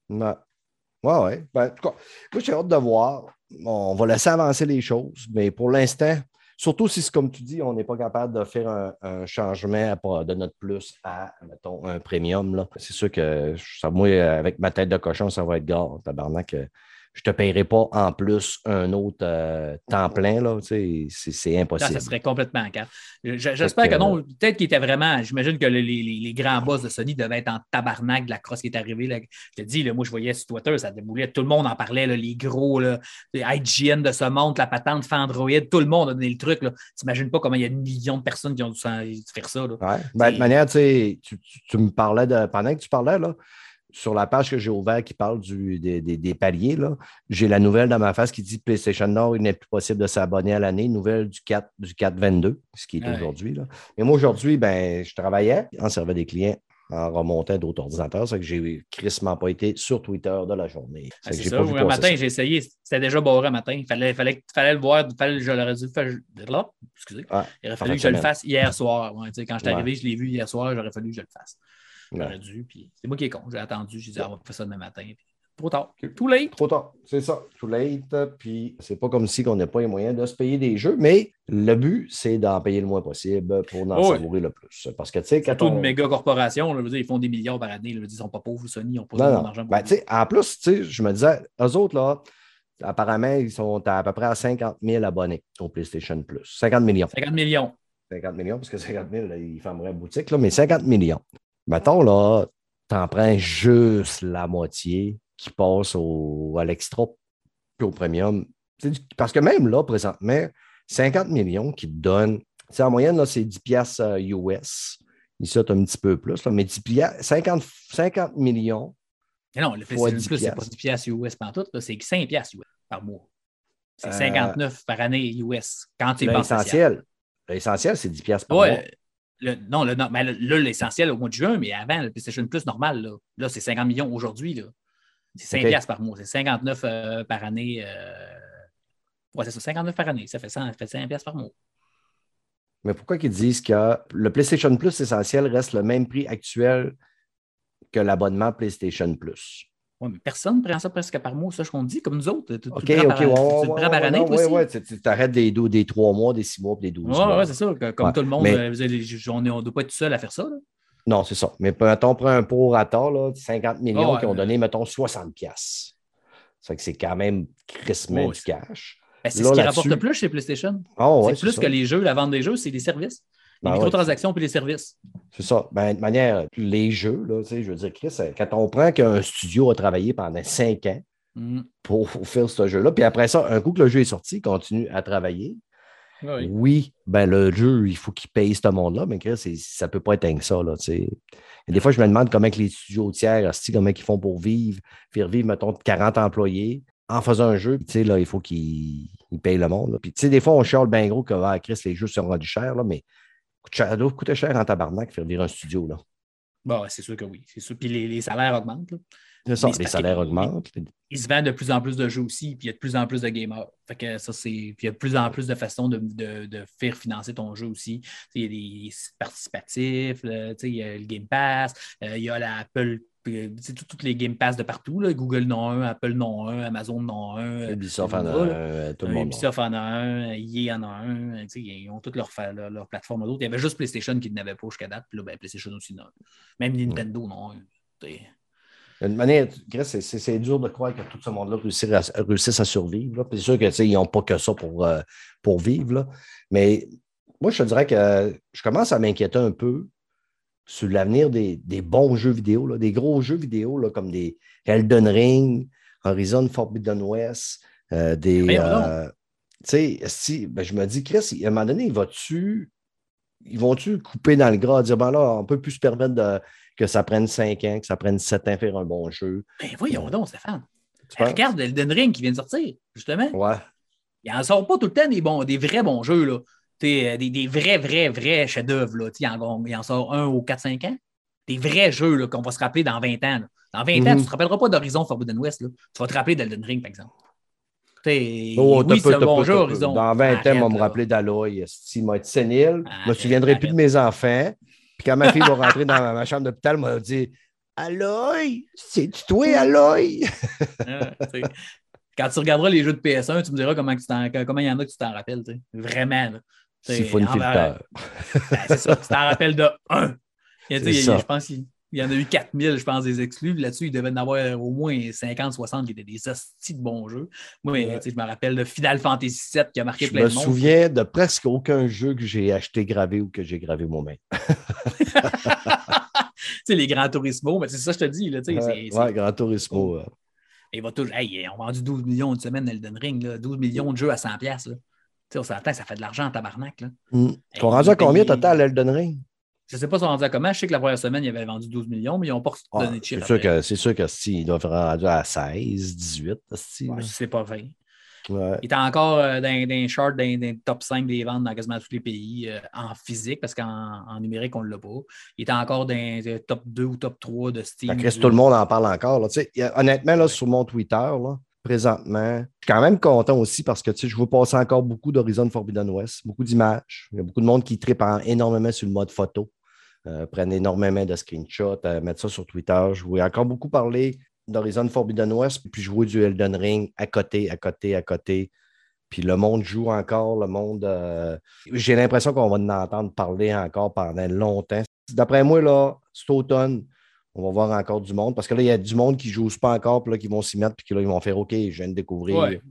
Ouais. Ouais, ouais. Ben, en tout cas, moi, j'ai hâte de voir. On va laisser avancer les choses, mais pour l'instant, surtout si, comme tu dis, on n'est pas capable de faire un, changement de notre plus à, mettons, un premium. C'est sûr que ça, moi, avec ma tête de cochon, ça va être gare, tabarnak je ne te paierai pas en plus un autre euh, temps plein. Là, c'est, impossible. ça serait complètement calme. J'espère que, non. Peut-être qu'il était vraiment. J'imagine que les, grands boss de Sony devaient être en tabarnak de la crosse qui est arrivée. Là. Je te dis, là, moi, je voyais sur Twitter, ça déboulait. Tout le monde en parlait, les gros, les IGN de ce monde, la patente fait Android. Tout le monde a donné le truc. Tu n'imagines pas comment il y a une million de personnes qui ont dû faire ça. Oui. Ben, de manière, tu, tu, me parlais de. Pendant que tu parlais, là sur la page que j'ai ouverte qui parle du, des, paliers, j'ai la nouvelle dans ma face qui dit PlayStation Nord, il n'est plus possible de s'abonner à l'année. Nouvelle du 4 du 4-22, ce qui est aujourd'hui. Mais moi, aujourd'hui, ben, je travaillais, en servais des clients en remontant d'autres ordinateurs. C'est que j'ai crissement pas été sur Twitter de la journée. c'est ça. Un matin, j'ai essayé. C'était déjà barré un matin. Il fallait, fallait, fallait le voir. Fallait, je l'aurais dû faire. Là, excusez. il aurait fallu que je le fasse hier soir. quand je suis arrivé, je l'ai vu hier soir. J'aurais fallu que je le fasse. J'aurais dû. Puis c'est moi qui est con. J'ai attendu. J'ai dit, ah, on va faire ça demain matin. Puis, trop tard. Too late. Trop tard. C'est ça. Too late. Puis c'est pas comme si on n'a pas les moyens de se payer des jeux, mais le but, c'est d'en payer le moins possible pour en savourer le plus. Parce que, tu sais, quand. une méga corporation, là, dire, ils font des milliards par année. Là, ils sont pas pauvres, Sony, ils n'ont pas d'argent. Ben, en plus, tu sais, je me disais, eux autres, là, apparemment, ils sont à, peu près à 50 000 abonnés au PlayStation Plus. 50 millions. 50 millions. 50 millions, parce que 50 000, ils fermeraient boutique, là, mais 50 millions mettons, là, t'en prends juste la moitié qui passe au, à l'extra puis au premium. Parce que même là, présentement, 50 millions qui te donnent, en moyenne, là, c'est 10 piastres US. Ici, tu un petit peu plus, là, mais 10 50, 50 millions. non, le PlayStation Plus, c'est pas 10 piastres US par tout, c'est 5 piastres US par mois. C'est 59 euh, par année US quand tu L'essentiel, l'essentiel, c'est 10 piastres par mois non, mais là, l'essentiel au mois de juin, mais avant, le PlayStation Plus normal, là, c'est 50 millions aujourd'hui. C'est 5 par mois. C'est 59 euh, par année. Euh... Ouais, c'est ça, 59 par année. Ça fait, 100, ça fait 5 par mois. Mais pourquoi ils disent que le PlayStation Plus essentiel reste le même prix actuel que l'abonnement PlayStation Plus? Oui, mais personne ne prend ça presque par mois, ça, je qu'on dit, comme nous autres. OK, OK, tu prends par année, Oui, oui, tu arrêtes des, des 3 mois, des 6 mois, des 12 mois. Oui, c'est ça. Comme tout le monde, euh, on ne doit pas être seul à faire ça. Non, c'est ça. Mais mettons, on prend un pour à là, 50 millions qui ont donné, mettons, 60 pièces. Ça fait que c'est quand même crissement du cash. Ben, c'est ce qui rapporte le plus chez PlayStation. Oh, c'est plus que les jeux, la vente des jeux, c'est les services. Les ben microtransactions puis les services. C'est ça. Ben, de manière, les jeux, là, je veux dire, Chris, quand on prend qu'un studio a travaillé pendant cinq ans mm. pour, faire ce jeu-là, puis après ça, un coup que le jeu est sorti, il continue à travailler. Oui, ben le jeu, il faut qu'il paye ce monde-là, mais Chris, ça ne peut pas être que ça. Là, des fois, je me demande comment que les studios tiers, comment ils font pour vivre, faire vivre, mettons, 40 employés en faisant un jeu, là, il faut qu'ils payent le monde. Puis, des fois, on chiale bien gros que ah, Chris, les jeux sont rendus chers, là, mais ça doit coûter cher en tabarnak faire vivre un studio. Là. Bon, c'est sûr que oui. C'est sûr. Puis les, salaires augmentent. C'est ça, les salaires augmentent. Ils se vendent de plus en plus de jeux aussi, puis il y a de plus en plus de gamers. Fait que ça, c'est. Puis il y a de plus en plus de façons de, de, faire financer ton jeu aussi. il y a des participatifs, il y a le Game Pass, euh, il y a l'Apple puis, euh, tout- toutes les Game Pass de partout. Là. Google a un, Apple a un, Amazon a un. Ubisoft euh, en a un, tout le Euh, monde. en a. Ubisoft en a un, EA en a un. sais, Ils ont toutes leurs fa- leur, leur plateformes d'autres. Il y avait juste PlayStation qui n'avait pas jusqu'à date. Puis là, ben, PlayStation aussi non. Même Nintendo, non. D'une manière, c'est- dur de croire que tout ce monde-là réussisse à, survivre. C'est sûr que, tu sais, ils n'ont pas que ça pour, euh, pour vivre. là. Mais moi, je te dirais que je commence à m'inquiéter un peu sur l'avenir des, des bons jeux vidéo, là, des gros jeux vidéo là, comme des Elden Ring, Horizon Forbidden West, euh, des. Euh, tu sais, si, ben, je me dis, Chris, à un moment donné, il va-tu. Ils vont-tu couper dans le gras, dire, ben là, on ne peut plus se permettre de- que ça prenne 5 ans, que ça prenne 7 ans faire un bon jeu. Ben voyons donc, Stéphane. Tu? Regarde Elden Ring qui vient de sortir, justement. Ouais. Il n'en sort pas tout le temps des, bons, des vrais bons jeux. Là. Euh, Des, des vrais, vrais, vrais chefs-d'œuvre. Il, en, il en sort un aux 4-5 ans. Des vrais jeux qu'on va se rappeler dans 20 ans. là. Dans 20 ans, Mhm. tu ne te rappelleras pas d'Horizon Forbidden West. Là. Tu vas te rappeler d'Elden Ring, par exemple. T'sais, Oh, oui, c'est un bon jeu. Horizon. Dans 20 ans, Arrête, on va me rappeler d'Aloy. Il m'a été sénile. Je me Arrête, souviendrai plus de arrête. mes enfants. Puis quand ma fille va rentrer dans ma, ma chambre d'hôpital, elle m'a dit Aloy, c'est-tu toi, Aloy? Ah. Quand tu regarderas les jeux de PS1, tu me diras comment, tu comment il y en a que tu t'en rappelles. t'sais. Vraiment. là. Siphon filter. Ben, c'est ça. Tu t'en rappelles de un. Il C'est je pense qu'il il y en a eu 4000, je pense, des exclus. Là-dessus, il devait en avoir au moins 50, 60 qui étaient des hosties de bons jeux. Moi, Ouais. tu sais, je me rappelle de Final Fantasy VII qui a marqué Je plein me de monde. souviens de presque aucun jeu que j'ai acheté gravé ou que j'ai gravé moi-même. Tu sais, les grands Turismo, mais c'est ça que je te dis. Là, tu sais, c'est- Ouais, c'est- ouais, Gran Turismo. euh. Il va toujours. Hey, on a vendu 12 millions une semaine Elden Ring, là, 12 millions de jeux à 100$. piastres, là. On s'entend ça fait de l'argent en tabarnak. Là. Hey, Ils sont rendus à combien ils- total, Elden Ring? Je ne sais pas si on rendu à comment. Je sais que la première semaine, il avait vendu 12 millions, mais ils n'ont pas Ah, donné de chiffre. C'est sûr que, c'est sûr que si, ils doivent être rendus à 16, 18. esti, Ouais, c'est pas vrai. Ouais. Il était encore euh, dans, les charts, dans, dans les top 5 des ventes dans quasiment tous les pays euh, en physique, parce qu'en en numérique, on ne l'a pas. Il était encore dans les top 2 ou top 3 de Steam. Chris, tout le monde en parle encore. là. Honnêtement, là, sur mon Twitter, là, présentement, je suis quand même content aussi parce que tu sais, je veux passer encore beaucoup d'Horizon Forbidden West, beaucoup d'images. Il y a beaucoup de monde qui tripe en- énormément sur le mode photo, euh, prennent énormément de screenshots, euh, mettre ça sur Twitter. Je voulais encore beaucoup parler d'Horizon Forbidden West, puis jouer du Elden Ring à côté, à côté, à côté. Puis le monde joue encore, le monde. euh, J'ai l'impression qu'on va en entendre parler encore pendant longtemps. D'après moi, là, cet automne, on va voir encore du monde. Parce que là, il y a du monde qui ne joue pas encore, puis là, qui vont s'y mettre, puis que là, ils vont faire OK, je viens de découvrir. Ouais.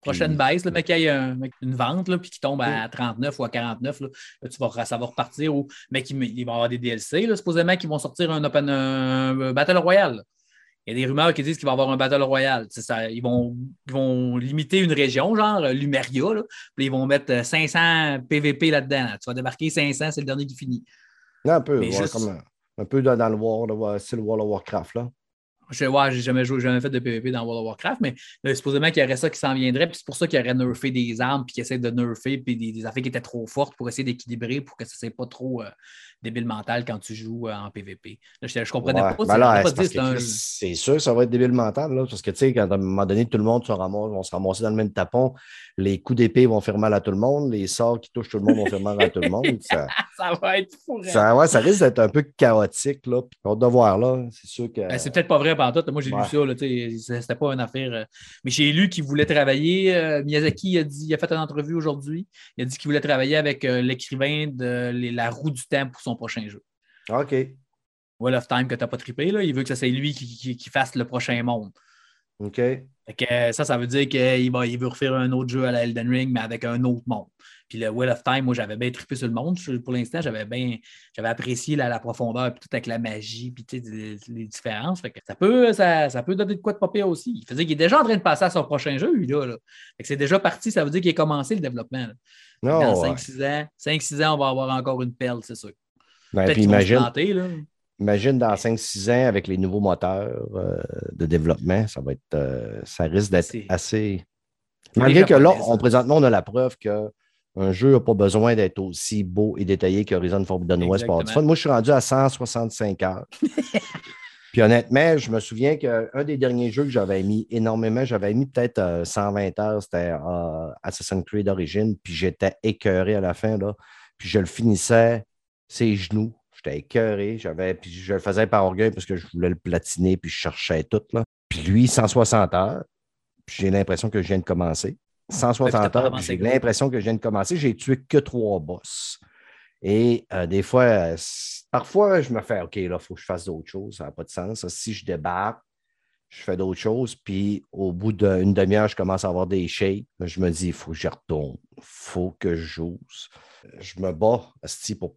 Prochaine Puis- baisse, le mec qui a un- une vente, là, puis qui tombe à 39 ou à 49, là, là, tu vas, ça va repartir. Ou, mais il, il va y avoir des DLC, là, supposément qu'ils vont sortir un, open, un Battle Royale. Il y a des rumeurs qui disent qu'il va y avoir un Battle Royale. Ça, ils, vont, ils vont limiter une région, genre euh, Lumeria, là, puis ils vont mettre euh, 500 PVP là-dedans. là. Tu vas débarquer 500, c'est le dernier qui finit. Non, un peu, ouais, juste- comme un, peu dans, dans le War, le World of Warcraft. Là. Je ouais, j'ai jamais joué, jamais fait de PvP dans World of Warcraft, mais euh, supposément qu'il y aurait ça qui s'en viendrait, puis c'est pour ça qu'il y aurait nerfé des armes, puis qu'il essaie de nerfer, puis des, des affaires qui étaient trop fortes pour essayer d'équilibrer, pour que ça ne soit pas trop euh, débile mental quand tu joues euh, en PvP. Là, je, je comprenais Ouais. pas. Ben c'est- là, j'arrête pas c'est un- sûr que ça va être débile mental, là, parce que tu sais, quand à un moment donné, tout le monde se ramasse, vont se ramasser dans le même tapon, les coups d'épée vont faire mal à tout le monde, les sorts qui touchent tout le monde vont faire mal à tout le monde. Ça, ça va être fou. ça, ouais, ça risque d'être un peu chaotique, là. Puis, de voir, là. C'est sûr que. Ben, c'est peut-être pas vrai Moi, j'ai Ouais. lu ça. C'était pas une affaire. euh, Mais j'ai lu qu'il voulait travailler. euh, Miyazaki a, dit, il a fait une entrevue aujourd'hui. Il a dit qu'il voulait travailler avec euh, l'écrivain de La roue du temps pour son prochain jeu. OK. Wheel of Time que tu n'as pas trippé. Là. Il veut que ça soit lui qui, qui- qui fasse le prochain monde. OK? Fait que, euh, ça, ça veut dire qu'il va, il veut refaire un autre jeu à la Elden Ring, mais avec un autre monde. Puis le Wheel of Time, moi, j'avais bien trippé sur le monde. Pour l'instant, j'avais bien j'avais apprécié la, la profondeur, puis tout avec la magie, puis les, les différences. Fait que ça, peut, ça, ça peut donner de quoi de pas pire aussi. Il faisait qu'il est déjà en train de passer à son prochain jeu, lui, là. là. Fait que c'est déjà parti, ça veut dire qu'il a commencé le développement. là. Non, Dans ouais. 5-6 ans, 5-6 ans, on va avoir encore une perle, c'est sûr. Ben, Peut-être puis imagine, planter, là. Imagine dans 5-6 ans, avec les nouveaux moteurs euh, de développement, ça va être. euh, ça risque d'être assez. Malgré que là, on, présentement, on a la preuve qu'un jeu n'a pas besoin d'être aussi beau et détaillé qu'Horizon Forbidden West pour avoir. Moi, je suis rendu à 165 heures. Puis honnêtement, je me souviens qu'un des derniers jeux que j'avais mis énormément, j'avais mis peut-être euh, 120 heures, c'était euh, Assassin's Creed Origins, puis j'étais écœuré à la fin, là. Puis je le finissais ses genoux, J'étais écœuré. J'avais, puis je le faisais par orgueil parce que je voulais le platiner, puis je cherchais tout. Là. Puis lui, 160 heures. Puis j'ai l'impression que je viens de commencer. 160 heures, puis j'ai l'impression que je viens de commencer. J'ai tué que trois boss. Et euh, des fois, euh, parfois, je me fais OK, là, il faut que je fasse d'autres choses. Ça n'a pas de sens. Si je débarque, je fais d'autres choses, puis au bout d'une demi-heure, je commence à avoir des shakes. Je me dis, il faut que je retourne, il faut que je joue. Je me bats pour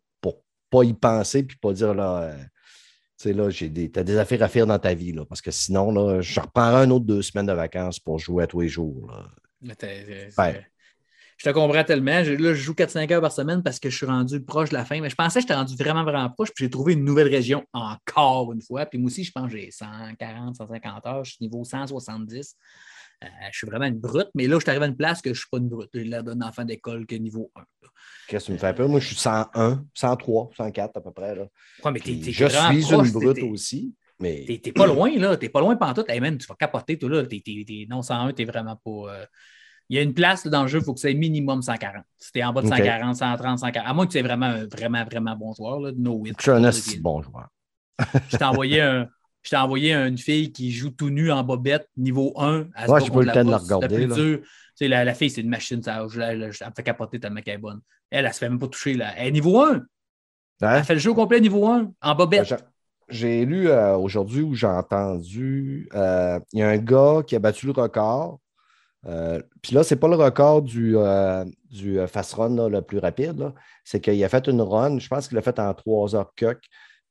pas y penser, puis pas dire, là, euh, tu sais, là, j'ai des, as des affaires à faire dans ta vie, là, parce que sinon, là, je reprendrai un autre deux semaines de vacances pour jouer à tous les jours. Là. Je te comprends tellement. là, je joue 4-5 heures par semaine parce que je suis rendu proche de la fin. Mais je pensais que j'étais rendu vraiment, vraiment proche. Puis j'ai trouvé une nouvelle région encore une fois. Puis moi aussi, je pense que j'ai 140, 150 heures. Je suis niveau 170. Euh, je suis vraiment une brute. Mais là, je suis arrivé à une place que je ne suis pas une brute. J'ai l'air d'un enfant d'école que niveau 1. Qu'est-ce que tu me fais peur? Moi, je suis 101, 103, 104 à peu près. Là. Ouais, mais t'es, je suis une brute aussi. Mais... T'es, pas loin, là. T'es pas loin pendant tout. Hey, man, tu vas capoter, toi, là. T'es, non, 101, t'es vraiment pas. Euh, il y a une place dans le jeu, il faut que c'est minimum 140. Si tu es en bas de 140, 130, 140, à moins que tu aies vraiment un vraiment, vraiment bon joueur, là, no Je suis un bon joueur. je t'ai envoyé un. Je t'ai envoyé une fille qui joue tout nu en bobette, niveau 1. À ouais, le temps de la regarder. La, la, fille, c'est une machine. Ça, me fait capoter tellement qu'elle est bonne. Elle, elle, ne se fait même pas toucher. Là. Elle est niveau 1. Elle fait le jeu complet niveau 1, en bobette. Ben, j'ai lu euh, aujourd'hui où j'ai entendu, euh, il y a un gars qui a battu le record euh, puis là, ce n'est pas le record du, du fast run le plus rapide. C'est qu'il a fait une run, je pense qu'il l'a fait en 3 heures coq,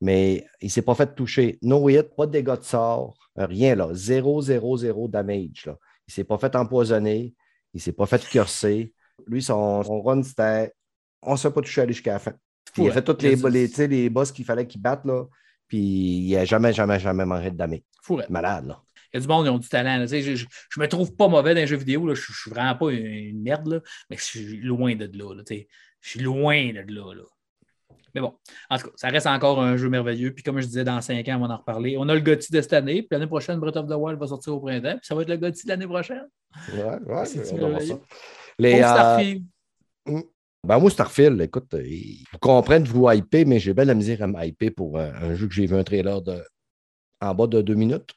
mais il ne s'est pas fait toucher. No hit, pas de dégâts de sort, rien là. 0, 0, 0 damage. Là. Il ne s'est pas fait empoisonner, il ne s'est pas fait curser. Lui, son, run, c'était on ne s'est pas touché à aller jusqu'à la fin. il a fait tous les, les, les boss qu'il fallait qu'il batte, là, puis il n'a jamais, jamais, jamais mangé de damage. Malade, là. Il y a du monde qui ont du talent. Je, ne me trouve pas mauvais dans les jeux vidéo. Là. Je, ne suis vraiment pas une, merde, là, mais je suis loin de là. je suis loin de là, Mais bon, en tout cas, ça reste encore un jeu merveilleux. Puis comme je disais, dans cinq ans, on va en reparler. On a le GOTY de cette année. Puis l'année prochaine, Breath of the Wild va sortir au printemps. Puis ça va être le GOTY de l'année prochaine. Ouais, ouais, c'est ça. Les, euh... Hmm. Ben moi, Starfield, écoute, ils comprennent vous hyper, mais j'ai bien la misère à me hyper pour un, un jeu que j'ai vu un trailer de, en bas de deux minutes.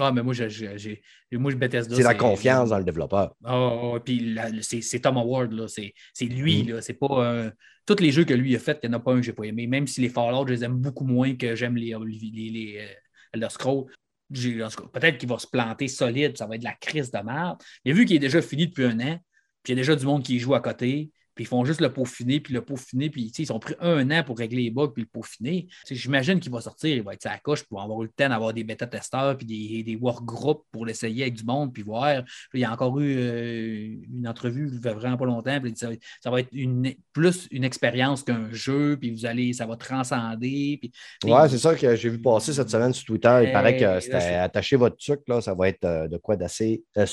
Ah, mais moi, j'ai, moi je Bethesda. C'est la confiance dans le développeur. Ah, puis c'est, Tom Howard, là. C'est, lui, mm. là. C'est pas. Euh, tous les jeux que lui a fait, il n'y en a pas un que j'ai pas aimé. Même si les Fallout, je les aime beaucoup moins que j'aime les, les, les, euh, Elder Scrolls. Peut-être qu'il va se planter solide, ça va être de la crise de merde. Mais vu qu'il est déjà fini depuis un an, puis il y a déjà du monde qui joue à côté, puis ils font juste le peaufiner, puis le peaufiner, puis ils ont pris un an pour régler les bugs, puis le peaufiner. J'imagine qu'il va sortir, il va être sa coche pour avoir eu le temps d'avoir des bêta-testeurs, puis des, des workgroups pour l'essayer avec du monde, puis voir. il y a encore eu euh, une entrevue, il fait vraiment pas longtemps, puis ça, va être une, plus une expérience qu'un jeu, puis vous allez, ça va transcender. Puis, ouais, c'est ça que j'ai vu passer cette semaine sur Twitter. Il paraît que c'était attacher votre truc, là, ça va être euh, de quoi d'assez euh,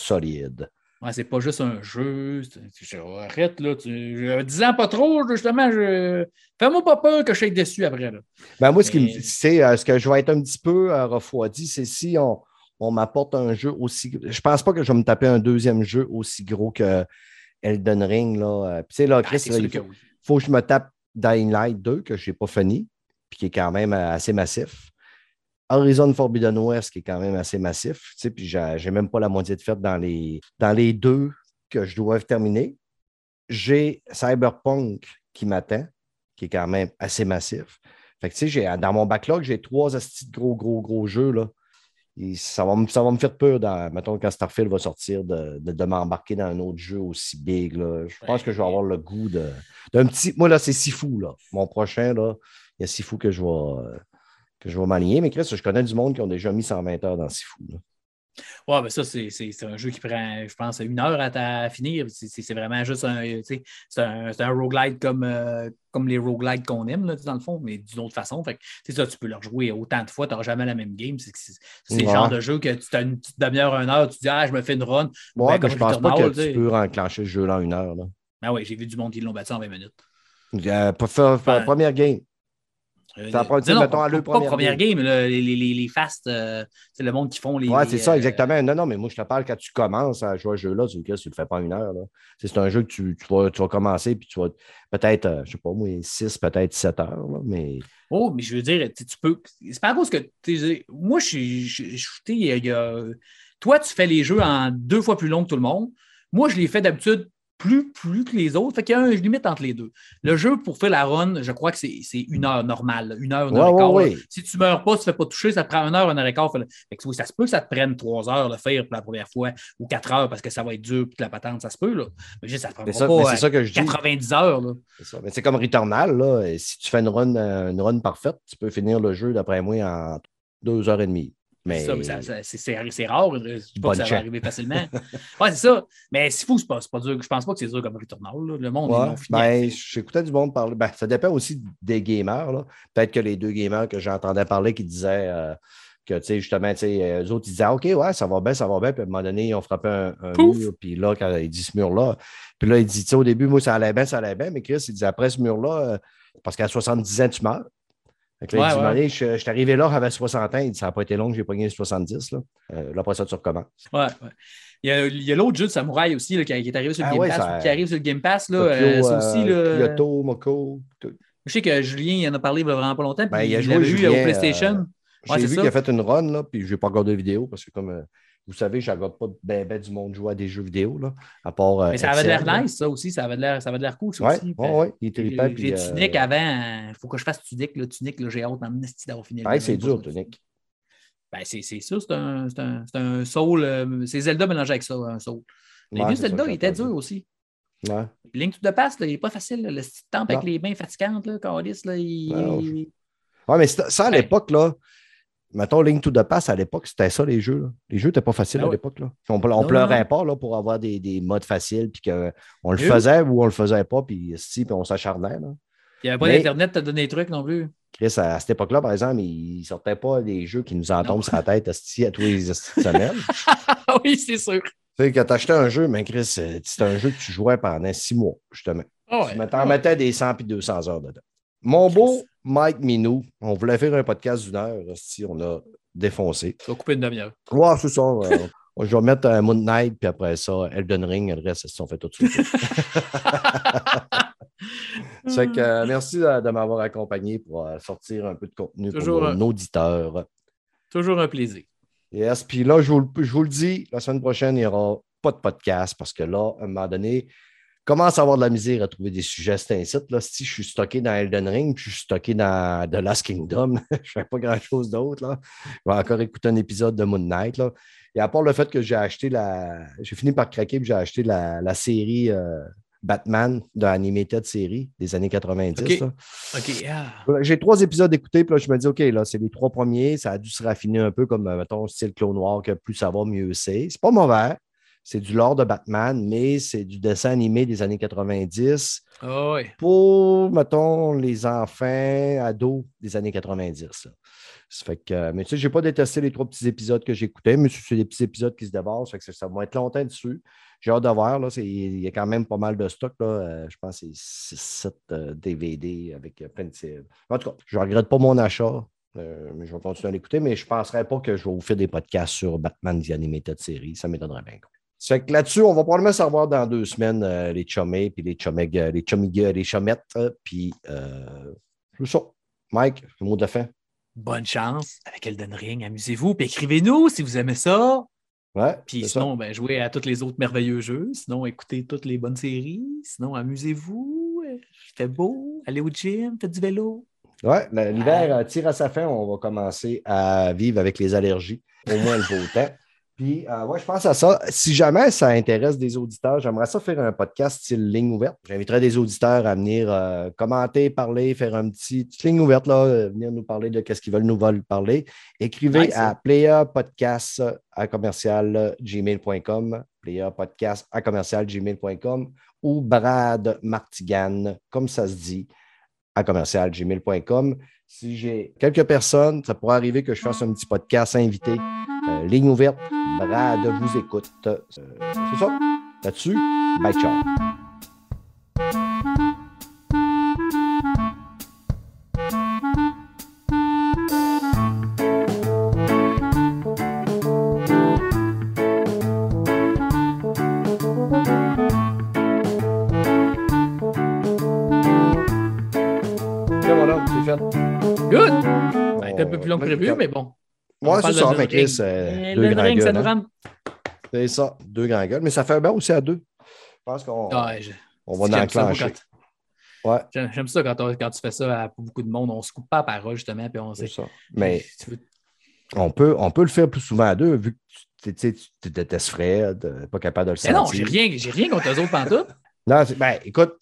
solide c'est pas juste un jeu. arrête, là. Tu, disant pas trop, justement, je... fais-moi pas peur que je sois déçu après. Là. Ben, moi, ce, qui c'est, euh, ce que je vais être un petit peu euh, refroidi, c'est si on, on m'apporte un jeu aussi. Je pense pas que je vais me taper un deuxième jeu aussi gros que Elden Ring. Là. Euh, là, ben, Chris, il faut, que je me tape Dying Light 2, que je n'ai pas fini, puis qui est quand même assez massif. Horizon Forbidden West, qui est quand même assez massif. Tu sais, puis j'ai même pas la moitié de fait dans les, dans les deux que je dois terminer. J'ai Cyberpunk qui m'attend, qui est quand même assez massif. Fait que, tu sais, dans mon backlog, j'ai trois astis de gros, gros, gros jeux. Là. ça, va, ça va me faire peur, dans, mettons, quand Starfield va sortir, de, de, m'embarquer dans un autre jeu aussi big. Là. Je pense que je vais avoir le goût d'un petit. Moi, là, c'est Sifu. Là. Mon prochain, là, il y a Sifu que je vais que je vais m'aligner. Mais Chris, je connais du monde qui ont déjà mis 120 heures dans Sifu. Là. Ouais, mais ça, c'est un jeu qui prend, je pense, une heure à, finir. C'est vraiment juste un, c'est un, un roguelite comme, euh, comme les roguelites qu'on aime, là, dans le fond, mais d'une autre façon. Fait ça, tu peux le rejouer autant de fois, tu n'auras jamais la même game. C'est le genre de jeu que tu as une petite demi-heure, une heure, tu dis, ah, je me fais une run. Ouais, ben, je pense pas que tu peux enclencher ce jeu-là en une heure. Là. Ah oui, j'ai vu du monde qui l'ont battu en 20 minutes. Euh, pour faire, la première game. Ça Euh, sais, non, mettons, à première game, là, les, les, les, fast, euh, c'est le monde qui font les. Ouais, c'est ça, euh, exactement. Non, non, mais moi, je te parle quand tu commences à jouer à ce jeu-là, tu ne le fais pas une heure. C'est un jeu que tu, tu vas, tu vas commencer, puis tu vas peut-être, euh, je sais pas, moi, 6, peut-être 7 heures. là, mais Oh, mais je veux dire, tu peux. C'est pas à cause que. Moi, je suis. a- Toi, tu fais les jeux en deux fois plus long que tout le monde. Moi, je les fais d'habitude plus, plus que les autres. Fait qu'il y a un limite entre les deux. Le jeu, pour faire la run, je crois que c'est c'est une heure normale. Une heure, une heure Ouais, et quart. ouais, là. ouais. Si tu ne meurs pas, tu ne te fais pas toucher, ça te prend une heure, une heure et quart. Fait, fait que oui, ça se peut que ça te prenne trois heures le faire pour la première fois ou quatre heures parce que ça va être dur toute la patente, ça se peut. Là. Mais dis, ça te mais pas c'est euh, ça que je dis. 90 heures. Là. C'est ça. Mais c'est comme Returnal, là. et Si tu fais une run, euh, une run parfaite, tu peux finir le jeu, d'après moi, en deux heures et demie. Mais, C'est rare. Je ne dis pas que ça va arriver facilement. ouais, c'est ça. Mais c'est fou, c'est pas, pas dur. Je pense pas que c'est dur comme Returnal. là. Le monde, Ouais, ben, j'écoutais du monde parler. Ben, ça dépend aussi des gamers. Peut-être que les deux gamers que j'entendais parler qui disaient euh, que, tu sais, justement, tu sais, eux autres, ils disaient, OK, ouais, ça va bien, ça va bien. Puis à un moment donné, ils ont frappé un, un Pouf! mur. Puis là, quand il dit ce mur-là, puis là, il dit, tu sais, au début, moi, ça allait bien, ça allait bien. Mais Chris, il dit, après ce mur-là, euh, parce qu'à 70 ans, tu meurs. Fait il dit, ouais. Je, je suis arrivé là, j'avais 60 ans. Il dit, ça n'a pas été long j'ai pogné 70. Là, Euh, là après ça, tu recommences. Ouais. Il y a, l'autre jeu de samouraï aussi là, qui, est arrivé sur le Ah Game ouais, Pass. ça- Qui arrive sur le Game Pass. Là, Tokyo, euh, ça aussi, euh, là, Kyoto, Moko. tout. Je sais que Julien il en a parlé il y a vraiment pas longtemps. Ben, puis il a il joué, eu Julien, au PlayStation. J'ai vu qu'il a fait une run, là, puis je n'ai pas regardé de vidéo parce que, comme euh, vous savez, je regarde pas ben, ben du monde jouer à des jeux vidéo, là, à part. euh, Mais ça avait de l'air nice, ça aussi. Ça avait de l'air, de cool, ça Ouais, aussi. ouais, ouais, il est J'ai euh, Tunic avant. Il faut que je fasse Tunic. Là, Tunic, là, j'ai hâte en esti d'avoir fini. Ouais, c'est dur, Tunic. Ben, c'est ça, c'est un, c'est un, c'est un soul. euh, c'est Zelda mélangé avec ça, un soul. Les Ouais, vieux Zelda, il était dur aussi. Ouais. Link Past, là, il n'est pas facile. là. Le petit temple avec les mains fatigantes, là, Carlis, là, il... Ouais, mais ça, à Ouais. l'époque, là, mettons, Link to the Pass, à l'époque, c'était ça, les jeux. là. Les jeux n'étaient pas faciles Ah à l'époque. On, on Non, pleurait non. pas là, pour avoir des, des modes faciles, puis qu'on le Oui. faisait ou on le faisait pas, puis si, puis on s'acharnait. Il n'y avait pas d'Internet te donner des trucs non plus. Chris, à, à cette époque-là, par exemple, il ne sortait pas des jeux qui nous en tombent sur la tête à tous les semaines. Ah oui, c'est sûr. Tu sais, quand tu achetais un jeu, mais Chris, euh, c'était un jeu que tu jouais pendant six mois, justement. Ah Tu t'en mettais des 100 puis 200 heures dedans. Mon beau Mike Minou, on voulait faire un podcast d'une heure, esti, on a défoncé. Tu vas couper une demi-heure. Ouais, c'est ça. euh, je vais mettre un Moon Knight, puis après ça, Elden Ring, le reste, esti, on fait tout de suite. Que, euh, merci de, de m'avoir accompagné pour euh, sortir un peu de contenu Toujours pour un- nos auditeurs. Toujours un plaisir. Yes, puis là, je vous, je vous le dis, la semaine prochaine, il n'y aura pas de podcast parce que là, à un moment donné, commence à avoir de la misère à trouver des sujets. Site. Là, si je suis stocké dans Elden Ring, puis je suis stocké dans The Last Kingdom, je ne fais pas grand-chose d'autre. Je vais encore écouter un épisode de Moon Knight. Là. Et à part le fait que j'ai acheté la. J'ai fini par craquer puis j'ai acheté la, la série euh, Batman de Animated série des années 90. OK. là. OK. ah. Voilà, J'ai trois épisodes écoutés, puis là, je me dis, OK, là, c'est les trois premiers. Ça a dû se raffiner un peu comme, euh, mettons, style Clone Noir, que plus ça va, mieux c'est. C'est pas mauvais. C'est du lore de Batman, mais c'est du dessin animé des années 90 Ah oui. pour, mettons, les enfants, ados des années 90. là. Ça fait que, mais tu sais, je n'ai pas détesté les trois petits épisodes que j'écoutais, mais c'est des petits épisodes qui se débarquent. Ça, fait que ça- va être longtemps dessus. J'ai hâte de voir. Là, c'est- il y a quand même pas mal de stock. Là. Euh, je pense que c'est 7 DVD avec euh, plein de. En tout cas, je ne regrette pas mon achat. euh, mais je vais continuer à l'écouter, mais je ne penserais pas que je vais vous faire des podcasts sur Batman The Animated Series. Ça m'étonnerait bien. Ça fait que là-dessus, on va probablement se revoir dans deux semaines, euh, les chummés, puis les les chummig- les chummettes, euh, puis euh, c'est ça. Mike, le mot de la fin. Bonne chance avec Elden Ring. Amusez-vous. Puis écrivez-nous si vous aimez ça. Ouais, Puis sinon, ben, jouez à tous les autres merveilleux jeux. Sinon, écoutez toutes les bonnes séries. Sinon, amusez-vous. euh, fait beau. Allez au gym. Faites du vélo. Ouais, la- l'hiver euh, tire à sa fin. On va commencer à vivre avec les allergies, au moins le beau temps. Puis, euh, ouais, je pense à ça. Si jamais ça intéresse des auditeurs, j'aimerais ça faire un podcast style ligne ouverte. J'inviterais des auditeurs à venir euh, commenter, parler, faire un petit petite ligne ouverte, là, euh, venir nous parler de ce qu'ils veulent nous veulent parler. Écrivez Nice, à playerpodcast à commercial gmail.com, playerpodcast à commercial gmail.com ou Brad Martigan, comme ça se dit, à commercial gmail.com. Si j'ai quelques personnes, ça pourrait arriver que je fasse un petit podcast invité. Euh, ligne ouverte, Brad vous écoute. Euh, c'est ça. Là-dessus, bye ciao. Ouais, c'est ça. Elden Chris, euh, deux grands gueules. hein. C'est ça, deux grands gueules. Mais ça fait bien aussi à deux. Je pense qu'on Ouais, je- on va moi, enclencher. Ouais, J'aime ça quand, tu fais ça à beaucoup de monde. On se coupe pas la parole, justement, puis on sait. ça. Mais veux- on peut, on peut le faire plus souvent à deux, vu que tu, tu détestes Fred, euh, pas capable de le Mais sentir. non, j'ai rien, j'ai rien contre eux autres pantoute. Non, ben, écoute,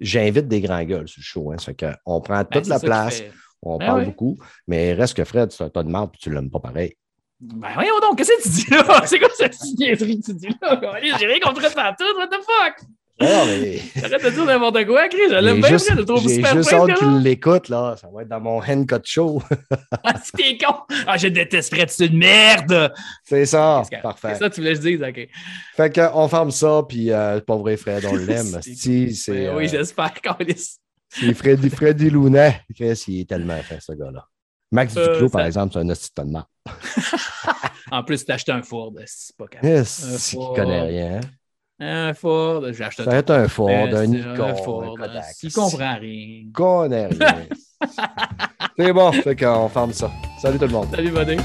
j'invite des grands gueules sur le show. Hein, fait on prend Ben, toute la place, on Ben parle oui. beaucoup, mais reste que Fred, c'est un tas de marde, puis tu l'aimes pas pareil. Ben voyons donc, qu'est-ce que tu dis là? C'est quoi cette niaiserie que tu dis là? J'ai rien contre Fred pantoute, what the fuck? Non, mais Arrête de dire n'importe quoi, Chris. Je j'ai l'aime bien, juste, Fred, je le trouve j'ai super juste fin, hâte ce qu'il l'écoute, là. Ça va être dans mon Hencut Show. Ah, t'es con! Ah, je déteste Fred, c'est une merde! c'est ça, que- parfait. C'est ça que tu voulais que je dise, ok. Fait qu'on ferme ça, puis euh, pas vrai, Fred, on l'aime. Si, c'est Ben euh, Oui, j'espère, Carlis. C'est Freddy, Freddy Lounet. Chris, il est tellement fin, ce gars-là. Max Euh, Duclos, ça- par exemple, c'est un hostie. En plus, t'as acheté un Ford, c'est pas capable. Yes, il Ford. connaît rien. Un Ford, j'ai acheté Ça va être un Ford, un Nikon, un Ford. Kodak. Il comprend rien. Il connaît rien. c'est bon, fait qu'on ferme ça. Salut tout le monde. Salut, buddy.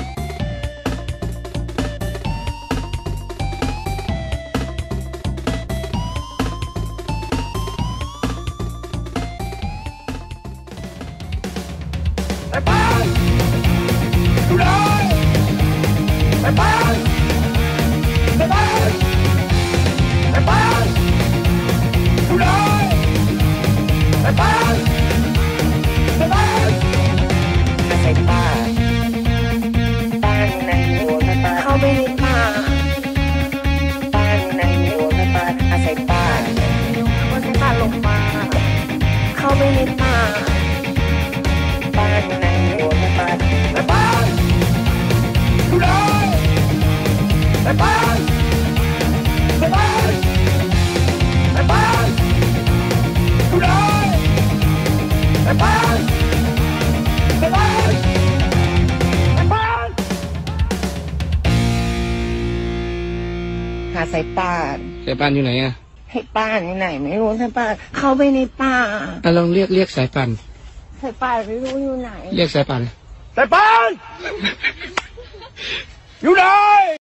อยู่ไหนอะให้ป้านอยู่ไหน ไม่รู้สายป่านเข้าไปในป่าอะลองเรียกเรียกสายปานสายป่านไม่รู้อยู่ไหน เรียกสายปาน C'est pas! You know!